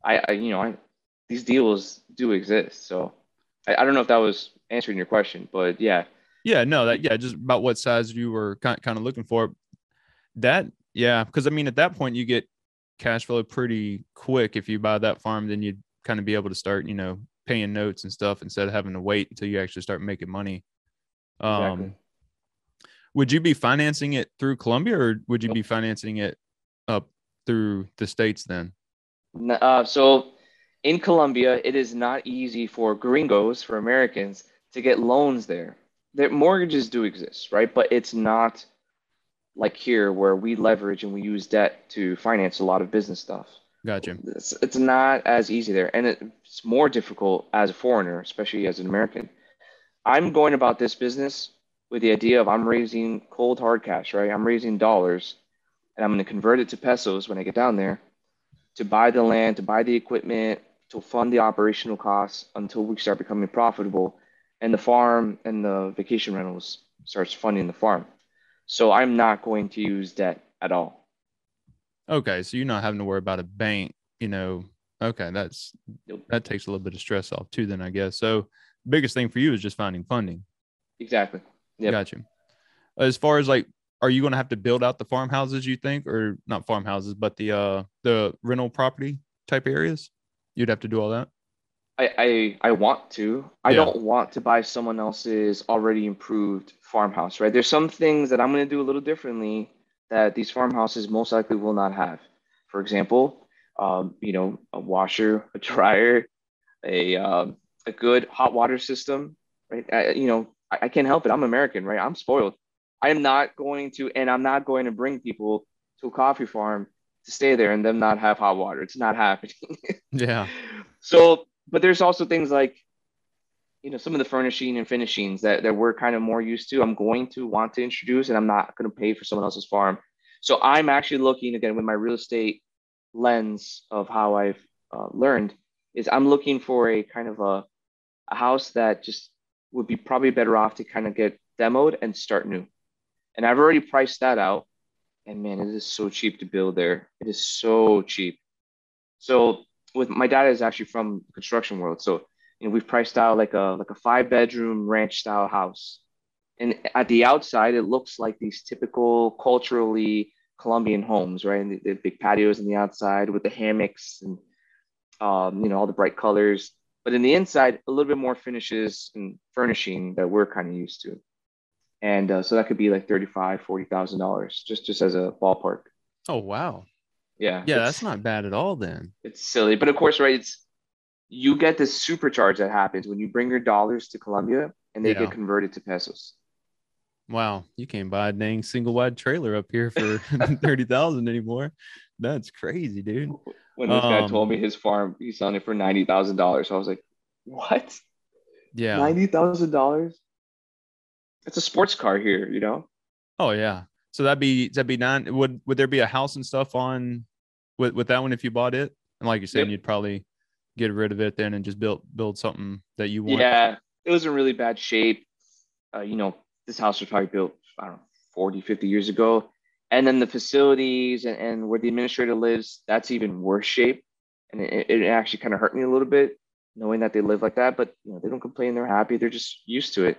I, I you know, I, these deals do exist. So I, I don't know if that was answering your question, but yeah. Yeah, no, that yeah, just about what size you were kind kind of looking for. That yeah, because I mean, at that point you get cash flow pretty quick if you buy that farm. Then you'd kind of be able to start, you know, paying notes and stuff instead of having to wait until you actually start making money. Um, exactly. Would you be financing it through Colombia or would you be financing it up through the states then? Uh, so in Colombia, it is not easy for gringos, for Americans, to get loans there. Their mortgages do exist, right? But it's not like here where we leverage and we use debt to finance a lot of business stuff. Gotcha. It's, it's not as easy there. And it's more difficult as a foreigner, especially as an American. I'm going about this business with the idea of I'm raising cold hard cash, right? I'm raising dollars and I'm going to convert it to pesos when I get down there to buy the land, to buy the equipment, to fund the operational costs until we start becoming profitable and the farm and the vacation rentals starts funding the farm. So I'm not going to use debt at all. Okay, so you're not having to worry about a bank, you know. Okay, that's nope. that takes a little bit of stress off too then I guess. So biggest thing for you is just finding funding. Exactly. Yeah. Got you. As far as like, are you going to have to build out the farmhouses? You think, or not farmhouses, but the uh the rental property type areas? You'd have to do all that. I I, I want to. I yeah. don't want to buy someone else's already improved farmhouse. Right. There's some things that I'm going to do a little differently that these farmhouses most likely will not have. For example, um, you know, a washer, a dryer, a um, a good hot water system, right? I, you know, I, I can't help it. I'm American, right? I'm spoiled. I am not going to, and I'm not going to bring people to a coffee farm to stay there and them not have hot water. It's not happening. yeah. So, but there's also things like, you know, some of the furnishing and finishings that, that we're kind of more used to. I'm going to want to introduce, and I'm not going to pay for someone else's farm. So I'm actually looking again with my real estate lens of how I've uh, learned is I'm looking for a kind of a a house that just would be probably better off to kind of get demoed and start new. And I've already priced that out. And man, it is so cheap to build there. It is so cheap. So with my dad is actually from the construction world. So you know, we've priced out like a like a five bedroom ranch style house. And at the outside, it looks like these typical culturally Colombian homes, right? And the, the big patios on the outside with the hammocks and um, you know all the bright colors. But in the inside, a little bit more finishes and furnishing that we're kind of used to. And uh, so that could be like thirty-five, forty thousand dollars, just just as a ballpark. Oh wow! Yeah, yeah, that's not bad at all. Then it's silly, but of course, right? It's you get this supercharge that happens when you bring your dollars to Colombia and they yeah. get converted to pesos. Wow, you can't buy a dang single wide trailer up here for thirty thousand anymore. That's crazy, dude when this um, guy told me his farm he's selling it for ninety thousand dollars. So I was like, what? Yeah, ninety thousand dollars. It's a sports car here, you know. Oh yeah. So that'd be that'd be nine. Would would there be a house and stuff on with with that one if you bought it? And like you said, yep. you'd probably get rid of it then and just build build something that you want. Yeah, it was in really bad shape. Uh, you know, this house was probably built I don't know 40, 50 years ago and then the facilities and, and where the administrator lives that's even worse shape and it, it actually kind of hurt me a little bit knowing that they live like that but you know they don't complain they're happy they're just used to it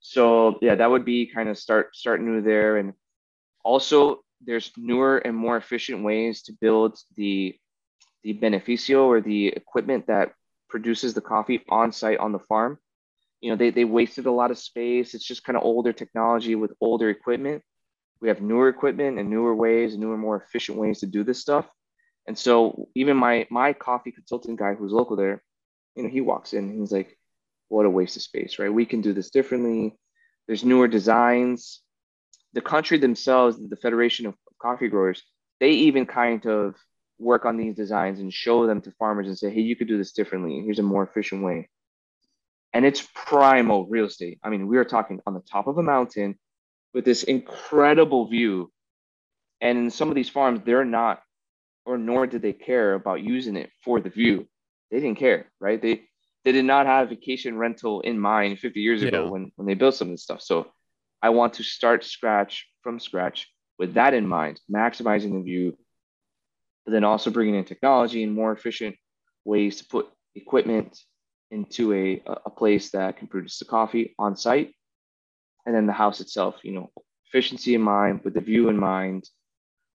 So yeah, that would be kind of start start new there. And also there's newer and more efficient ways to build the the beneficio or the equipment that produces the coffee on site on the farm. You know, they, they wasted a lot of space. It's just kind of older technology with older equipment. We have newer equipment and newer ways, newer, more efficient ways to do this stuff. And so even my my coffee consultant guy who's local there, you know, he walks in and he's like, what a waste of space, right? We can do this differently. There's newer designs. The country themselves, the Federation of Coffee Growers, they even kind of work on these designs and show them to farmers and say, hey, you could do this differently. Here's a more efficient way. And it's primal real estate. I mean, we are talking on the top of a mountain with this incredible view. And in some of these farms, they're not, or nor did they care about using it for the view. They didn't care, right? They they did not have vacation rental in mind 50 years ago yeah. when, when they built some of this stuff. So I want to start scratch from scratch with that in mind, maximizing the view, but then also bringing in technology and more efficient ways to put equipment into a, a place that can produce the coffee on site. And then the house itself, you know, efficiency in mind, with the view in mind,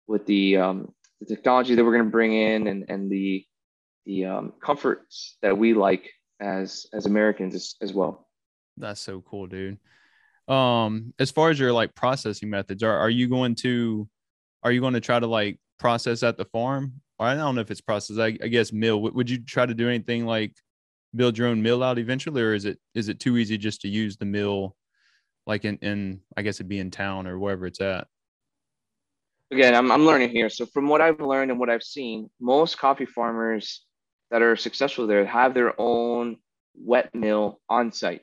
with the, um, the technology that we're going to bring in and, and the, the um, comforts that we like as, as Americans as, as well. That's so cool, dude. Um, as far as your like processing methods, are, are you going to, are you going to try to like process at the farm? Or I don't know if it's process. I, I guess mill. W- would you try to do anything like build your own mill out eventually, or is it is it too easy just to use the mill, like in in I guess it'd be in town or wherever it's at? Again, I'm I'm learning here. So from what I've learned and what I've seen, most coffee farmers that are successful there have their own wet mill on site,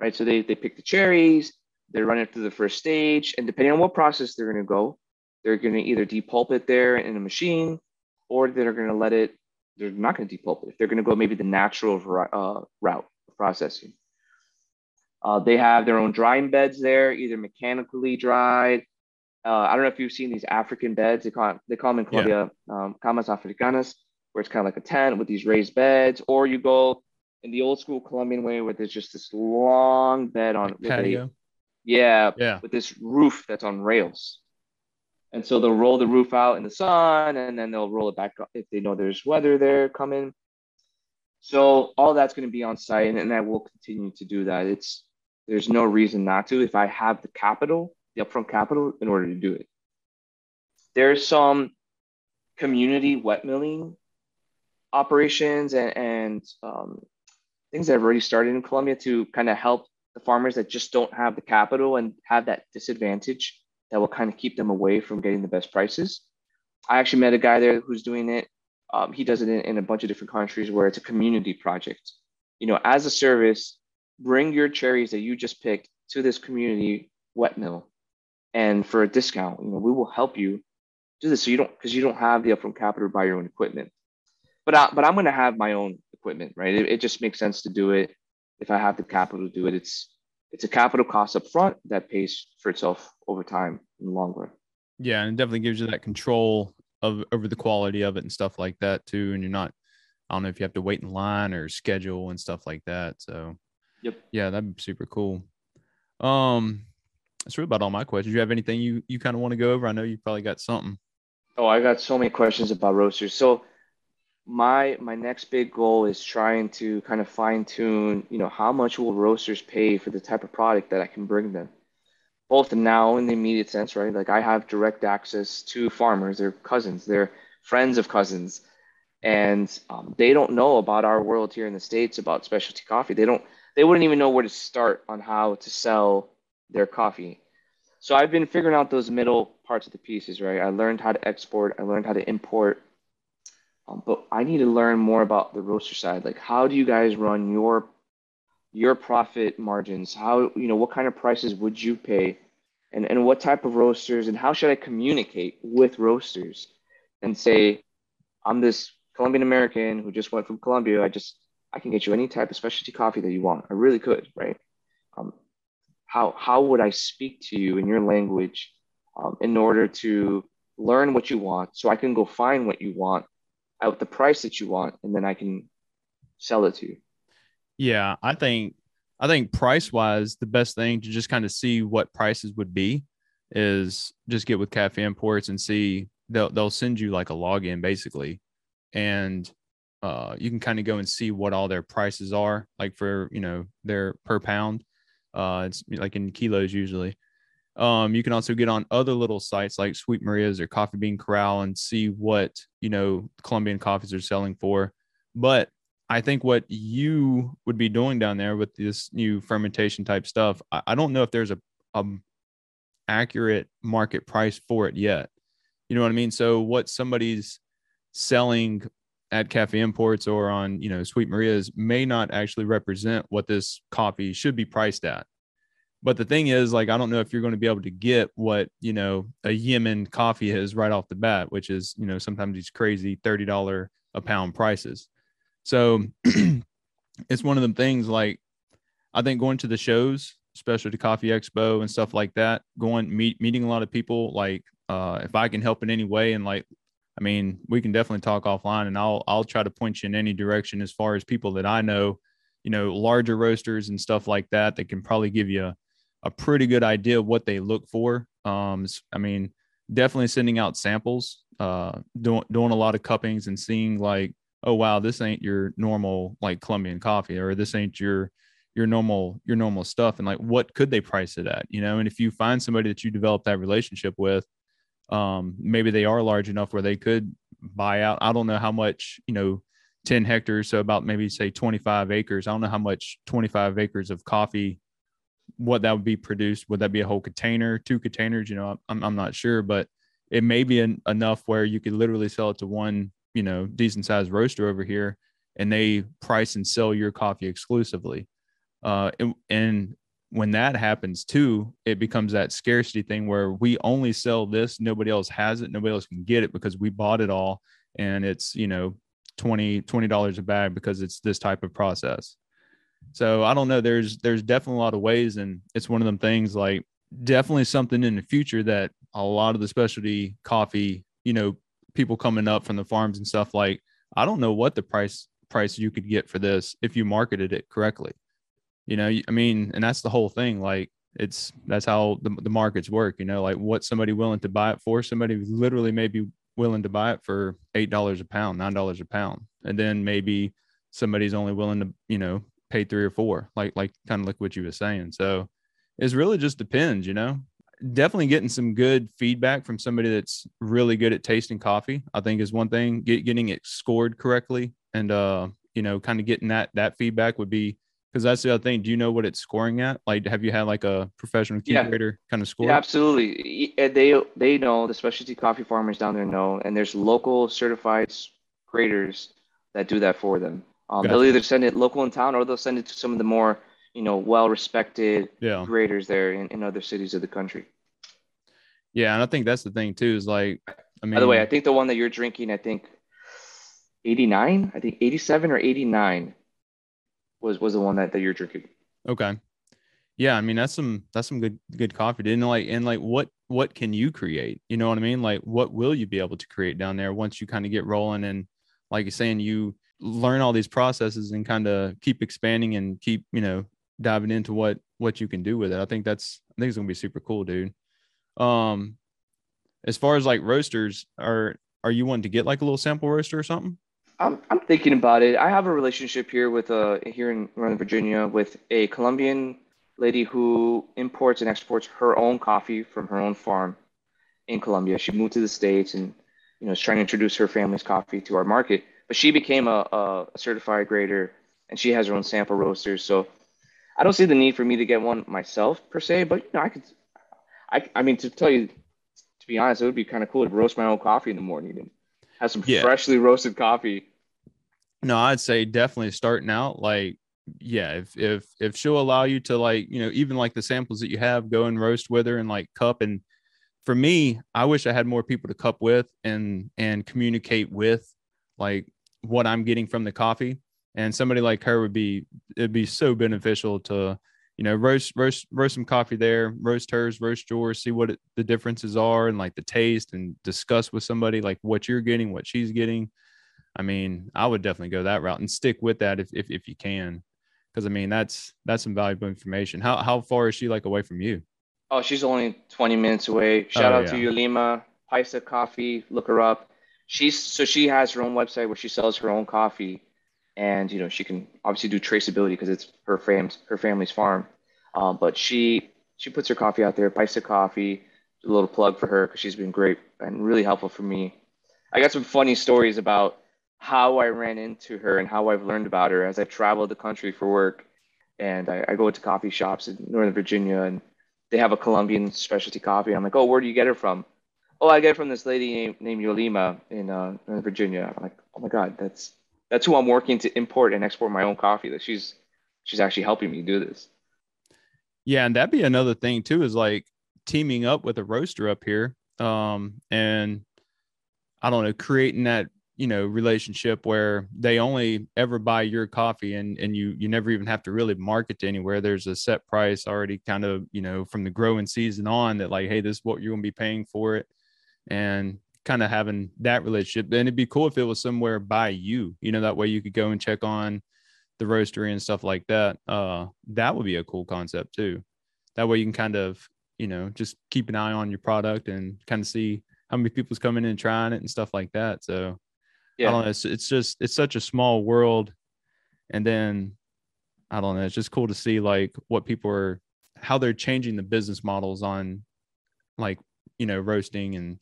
right? So they they pick the cherries, they run it through the first stage, and depending on what process they're going to go, they're going to either depulp it there in a machine or they're going to let it, they're not going to depulp it. They're going to go maybe the natural uh, route of processing. Uh, they have their own drying beds there, either mechanically dried. Uh, I don't know if you've seen these African beds. They call, they call them in Colombia yeah. um, camas africanas, where it's kind of like a tent with these raised beds. Or you go in the old school Colombian way where there's just this long bed on like patio. A, yeah, yeah, with this roof that's on rails. And so they'll roll the roof out in the sun and then they'll roll it back up if they know there's weather there coming. So all that's going to be on site and, and I will continue to do that. It's there's no reason not to if I have the capital, the upfront capital in order to do it. There's some community wet milling operations and, and um, things that have already started in Colombia to kind of help the farmers that just don't have the capital and have that disadvantage that will kind of keep them away from getting the best prices. I actually met a guy there who's doing it. Um, he does it in, in a bunch of different countries where it's a community project. You know, as a service, bring your cherries that you just picked to this community wet mill, and for a discount, you know, we will help you do this. So you don't because you don't have the upfront capital to buy your own equipment. But I, but I'm going to have my own equipment, right? It, it just makes sense to do it if I have the capital to do it. It's it's a capital cost up front that pays for itself over time in the long run. Yeah, and it definitely gives you that control of over the quality of it and stuff like that too. And you're not, I don't know if you have to wait in line or schedule and stuff like that. So, yep, yeah, that'd be super cool. Um, that's really about all my questions. Do you have anything you you kind of want to go over? I know you probably got something. Oh, I got so many questions about roasters. So my my next big goal is trying to kind of fine tune you know how much will roasters pay for the type of product that i can bring them? Both now in the immediate sense right? Like i have direct access to farmers. They're cousins. They're friends of cousins. And um, they don't know about our world here in the states about specialty coffee. They don't they wouldn't even know where to start on how to sell their coffee. So i've been figuring out those middle parts of the pieces right? I learned how to export. I learned how to import um, but I need to learn more about the roaster side. Like, how do you guys run your your profit margins? How you know what kind of prices would you pay, and and what type of roasters, and how should I communicate with roasters, and say, I'm this Colombian American who just went from Colombia. I just I can get you any type of specialty coffee that you want. I really could, right? Um, how how would I speak to you in your language um, in order to learn what you want, so I can go find what you want at the price that you want, and then I can sell it to you. Yeah, I think I think price wise, the best thing to just kind of see what prices would be is just get with Cafe Imports and see they'll they'll send you like a login basically, and uh, you can kind of go and see what all their prices are like for you know their per pound. Uh, it's like in kilos usually. Um, you can also get on other little sites like Sweet Maria's or Coffee Bean Corral and see what you know Colombian coffees are selling for. But I think what you would be doing down there with this new fermentation type stuff, I, I don't know if there's a, a accurate market price for it yet. You know what I mean? So what somebody's selling at Cafe Imports or on, you know, Sweet Maria's may not actually represent what this coffee should be priced at. But the thing is, like, I don't know if you're going to be able to get what, you know, a Yemen coffee is right off the bat, which is, you know, sometimes these crazy $30 a pound prices. So it's one of them things like I think going to the shows, especially to Coffee Expo and stuff like that, going meet meeting a lot of people, like uh if I can help in any way and like I mean, we can definitely talk offline and I'll I'll try to point you in any direction as far as people that I know, you know, larger roasters and stuff like that that can probably give you a, pretty good idea of what they look for. Um I mean, definitely sending out samples, uh doing doing a lot of cuppings and seeing like oh wow this ain't your normal like colombian coffee or this ain't your your normal your normal stuff. And like what could they price it at you know? And if you find somebody that you develop that relationship with um maybe they are large enough where they could buy out i don't know how much you know 10 hectares so about maybe say 25 acres. I don't know how much 25 acres of coffee what that would be produced. Would that be a whole container two containers? You know i'm, I'm not sure but it may be an, enough where you could literally sell it to one you know decent sized roaster over here and they price and sell your coffee exclusively. Uh, and, and when that happens too it becomes that scarcity thing where we only sell this nobody else has it nobody else can get it because we bought it all and it's you know 20 dollars a bag because it's this type of process so i don't know there's there's definitely a lot of ways and it's one of them things like definitely something in the future that a lot of the specialty coffee you know people coming up from the farms and stuff like i don't know what the price price you could get for this if you marketed it correctly. You know i mean and that's the whole thing like it's that's how the, the markets work you know like what somebody willing to buy it for somebody literally may be willing to buy it for eight dollars a pound nine dollars a pound and then maybe somebody's only willing to you know pay three or four like like kind of like what you were saying so it's really just depends you know definitely getting some good feedback from somebody that's really good at tasting coffee i think is one thing Get, getting it scored correctly and uh you know kind of getting that that feedback would be because that's the other thing do you know what it's scoring at like have you had like a professional Q Yeah. grader kind of score Yeah, absolutely. They they know the specialty coffee farmers down there know, and there's local certified graders that do that for them. Um, Gotcha. They'll either send it local in town or they'll send it to some of the more you know well respected yeah graders there in, in other cities of the country. yeah and i think that's the thing too is like i mean By the way, I think the one that you're drinking, I think 89, I think 87 or 89 was was the one that, that you're drinking. Okay. Yeah, I mean that's some that's some good good coffee. Didn't like and like what what can you create? You know what I mean? Like what will you be able to create down there once you kind of get rolling and like you're saying you learn all these processes and kind of keep expanding and keep, you know, diving into what what you can do with it. I think that's I think it's to be super cool, dude. Um as far as like roasters are are you wanting to get like a little sample roaster or something? I'm, I'm thinking about it. I have a relationship here with uh here in Northern Virginia with a Colombian lady who imports and exports her own coffee from her own farm in Colombia. She moved to the States and you know is trying to introduce her family's coffee to our market. But she became a, a, certified grader and she has her own sample roasters. So I don't see the need for me to get one myself per se, but you know I could I I mean to tell you to be honest, it would be kind of cool to roast my own coffee in the morning and have some Yeah. freshly roasted coffee. No, I'd say definitely starting out like yeah, if if if she'll allow you to like, you know, even like the samples that you have go and roast with her and like cup and for me, I wish I had more people to cup with and and communicate with like what I'm getting from the coffee. And somebody like her would be it'd be so beneficial to, you know, roast roast roast some coffee there, roast hers, roast yours, see what it, the differences are and like the taste and discuss with somebody like what you're getting, what she's getting. I mean, I would definitely go that route and stick with that if if, if you can. Because I mean, that's that's some valuable information. How how far is she like away from you? Oh, she's only 20 minutes away. Shout Oh, out to yeah. Yulima, Paisa Coffee. Look her up. She's so she has her own website where she sells her own coffee, and you know she can obviously do traceability because it's her family's her family's farm. Um, but she she puts her coffee out there. buys Paisa Coffee. A little plug for her because she's been great and really helpful for me. I got some funny stories about how I ran into her and how I've learned about her as I've traveled the country for work. And I, I go to coffee shops in Northern Virginia and they have a Colombian specialty coffee. I'm like, oh, where do you get it from? Oh, I get from this lady named, named Yolima in uh, Northern Virginia. I'm like, oh my God, that's that's who I'm working to import and export my own coffee. That she's she's actually helping me do this. Yeah, and that'd be another thing too, is like teaming up with a roaster up here. Um, and I don't know, creating that, you know, relationship where they only ever buy your coffee and and you you never even have to really market to anywhere. There's a set price already kind of, you know, from the growing season on that like, hey, this is what you're gonna be paying for it. And kind of having that relationship. Then it'd be cool if it was somewhere by you, you know, that way you could go and check on the roastery and stuff like that. Uh, that would be a cool concept too. That way you can kind of, you know, just keep an eye on your product and kind of see how many people's coming in and trying it and stuff like that. So I don't know. It's, it's just, it's such a small world. And then I don't know. It's just cool to see like what people are, how they're changing the business models on like, you know, roasting and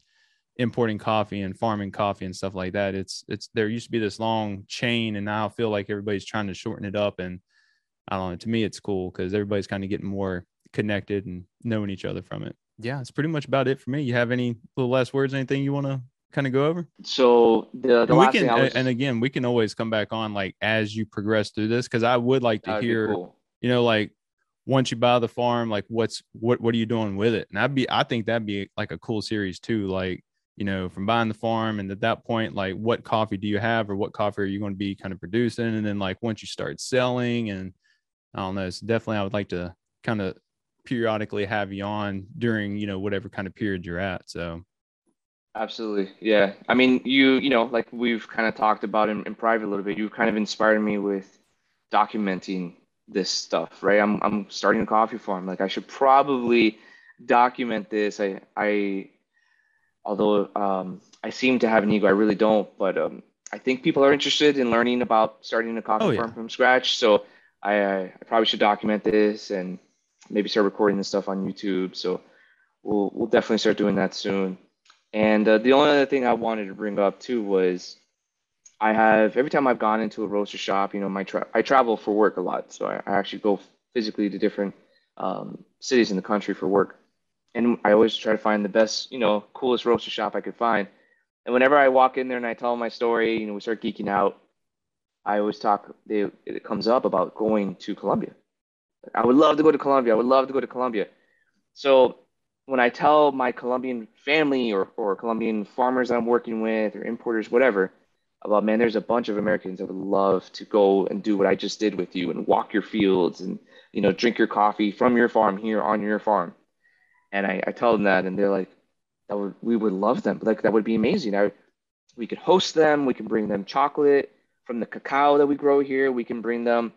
importing coffee and farming coffee and stuff like that. It's it's there used to be this long chain, and now I feel like everybody's trying to shorten it up. And I don't know. To me, it's cool because everybody's kind of getting more connected and knowing each other from it. Yeah, it's pretty much about it for me. You have any little last words? Anything you want to kind of go over? So the, the And we last can, was, and again, we can always come back on like as you progress through this because I would like to that'd hear cool. you know, like once you buy the farm, like what's what what are you doing with it? And I'd be I think that'd be like a cool series too. Like, you know, from buying the farm and at that point, like what coffee do you have or what coffee are you going to be kind of producing? And then like once you start selling and I don't know, it's definitely I would like to kind of periodically have you on during, you know, whatever kind of period you're at. So Absolutely. Yeah. I mean, you, you know, like we've kind of talked about in, in private a little bit, you've kind of inspired me with documenting this stuff, right? I'm I'm starting a coffee farm. Like I should probably document this. I I although um I seem to have an ego, I really don't, but um I think people are interested in learning about starting a coffee Oh, yeah. farm from scratch. So I, I I probably should document this and maybe start recording this stuff on YouTube. So we'll we'll definitely start doing that soon. And uh, the only other thing I wanted to bring up too was I have every time I've gone into a roaster shop, you know, my tra- I travel for work a lot, so I, I actually go physically to different um, cities in the country for work, and I always try to find the best, you know, coolest roaster shop I could find. And whenever I walk in there and I tell my story, you know, we start geeking out. I always talk. They, it comes up about going to Colombia. I would love to go to Colombia. I would love to go to Colombia. So when I tell my Colombian family or, or Colombian farmers I'm working with or importers, whatever, about man, there's a bunch of Americans that would love to go and do what I just did with you and walk your fields and you know drink your coffee from your farm here on your farm. And I, I tell them that, and they're like, "That would we would love them. Like that would be amazing. I, we could host them. We can bring them chocolate from the cacao that we grow here. We can bring them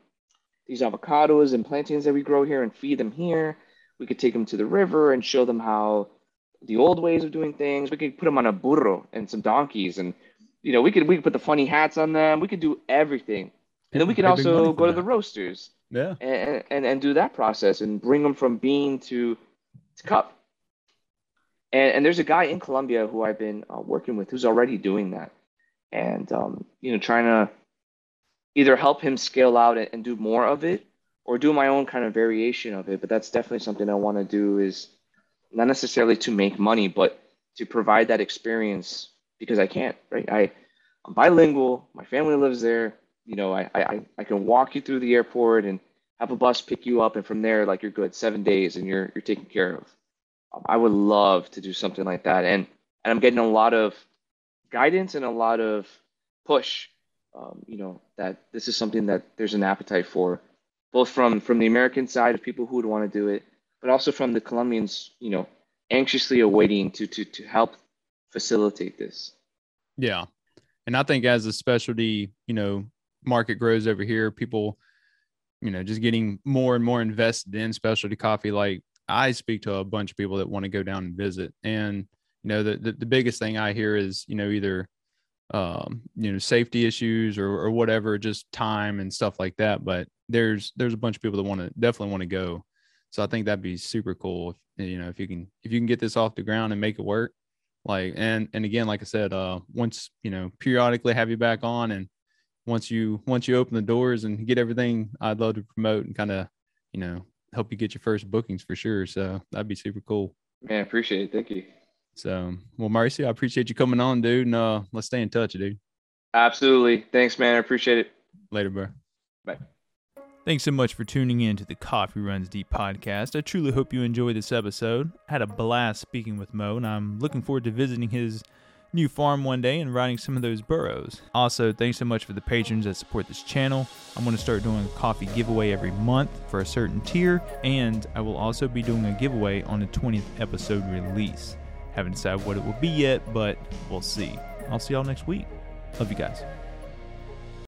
these avocados and plantains that we grow here and feed them here. We could take them to the river and show them how the old ways of doing things. We could put them on a burro and some donkeys, and you know, we could we could put the funny hats on them. We could do everything, and then we could pay big money also go to the roasters yeah. and, and and do that process and bring them from bean to to cup. And and there's a guy in Colombia who I've been uh, working with who's already doing that, and um, you know, trying to either help him scale out and, and do more of it, or do my own kind of variation of it. But that's definitely something I want to do. Is not necessarily to make money, but to provide that experience because I can't. Right? I I'm bilingual. My family lives there. You know, I I I can walk you through the airport and have a bus pick you up, and from there, like you're good, seven days, and you're you're taken care of. I would love to do something like that, and and I'm getting a lot of guidance and a lot of push. Um, you know that this is something that there's an appetite for, both from from the American side of people who would want to do it, but also from the Colombians. You know, anxiously awaiting to to to help facilitate this. Yeah. And I think as the specialty, you know, market grows over here, people you know, just getting more and more invested in specialty coffee. Like I speak to a bunch of people that want to go down and visit, and you know, the the, the biggest thing I hear is you know either um, you know safety issues or or whatever, just time and stuff like that. But there's there's a bunch of people that want to definitely want to go. So I think that'd be super cool. If, you know, if you can if you can get this off the ground and make it work, like and and again, like I said, uh, once you know, periodically have you back on, and once you once you open the doors and get everything, I'd love to promote and kind of you know help you get your first bookings for sure. So that'd be super cool. Man, appreciate it. Thank you. So, well, Marcy, I appreciate you coming on, dude. And uh, let's stay in touch, dude. Absolutely. Thanks, man. I appreciate it. Later, bro. Bye. Thanks so much for tuning in to the Coffee Runs Deep podcast. I truly hope you enjoyed this episode. I had a blast speaking with Mo, and I'm looking forward to visiting his new farm one day and riding some of those burros. Also, thanks so much for the patrons that support this channel. I'm going to start doing a coffee giveaway every month for a certain tier, and I will also be doing a giveaway on the 20th episode release. Haven't decided what it will be yet, but we'll see. I'll see y'all next week. Love you guys.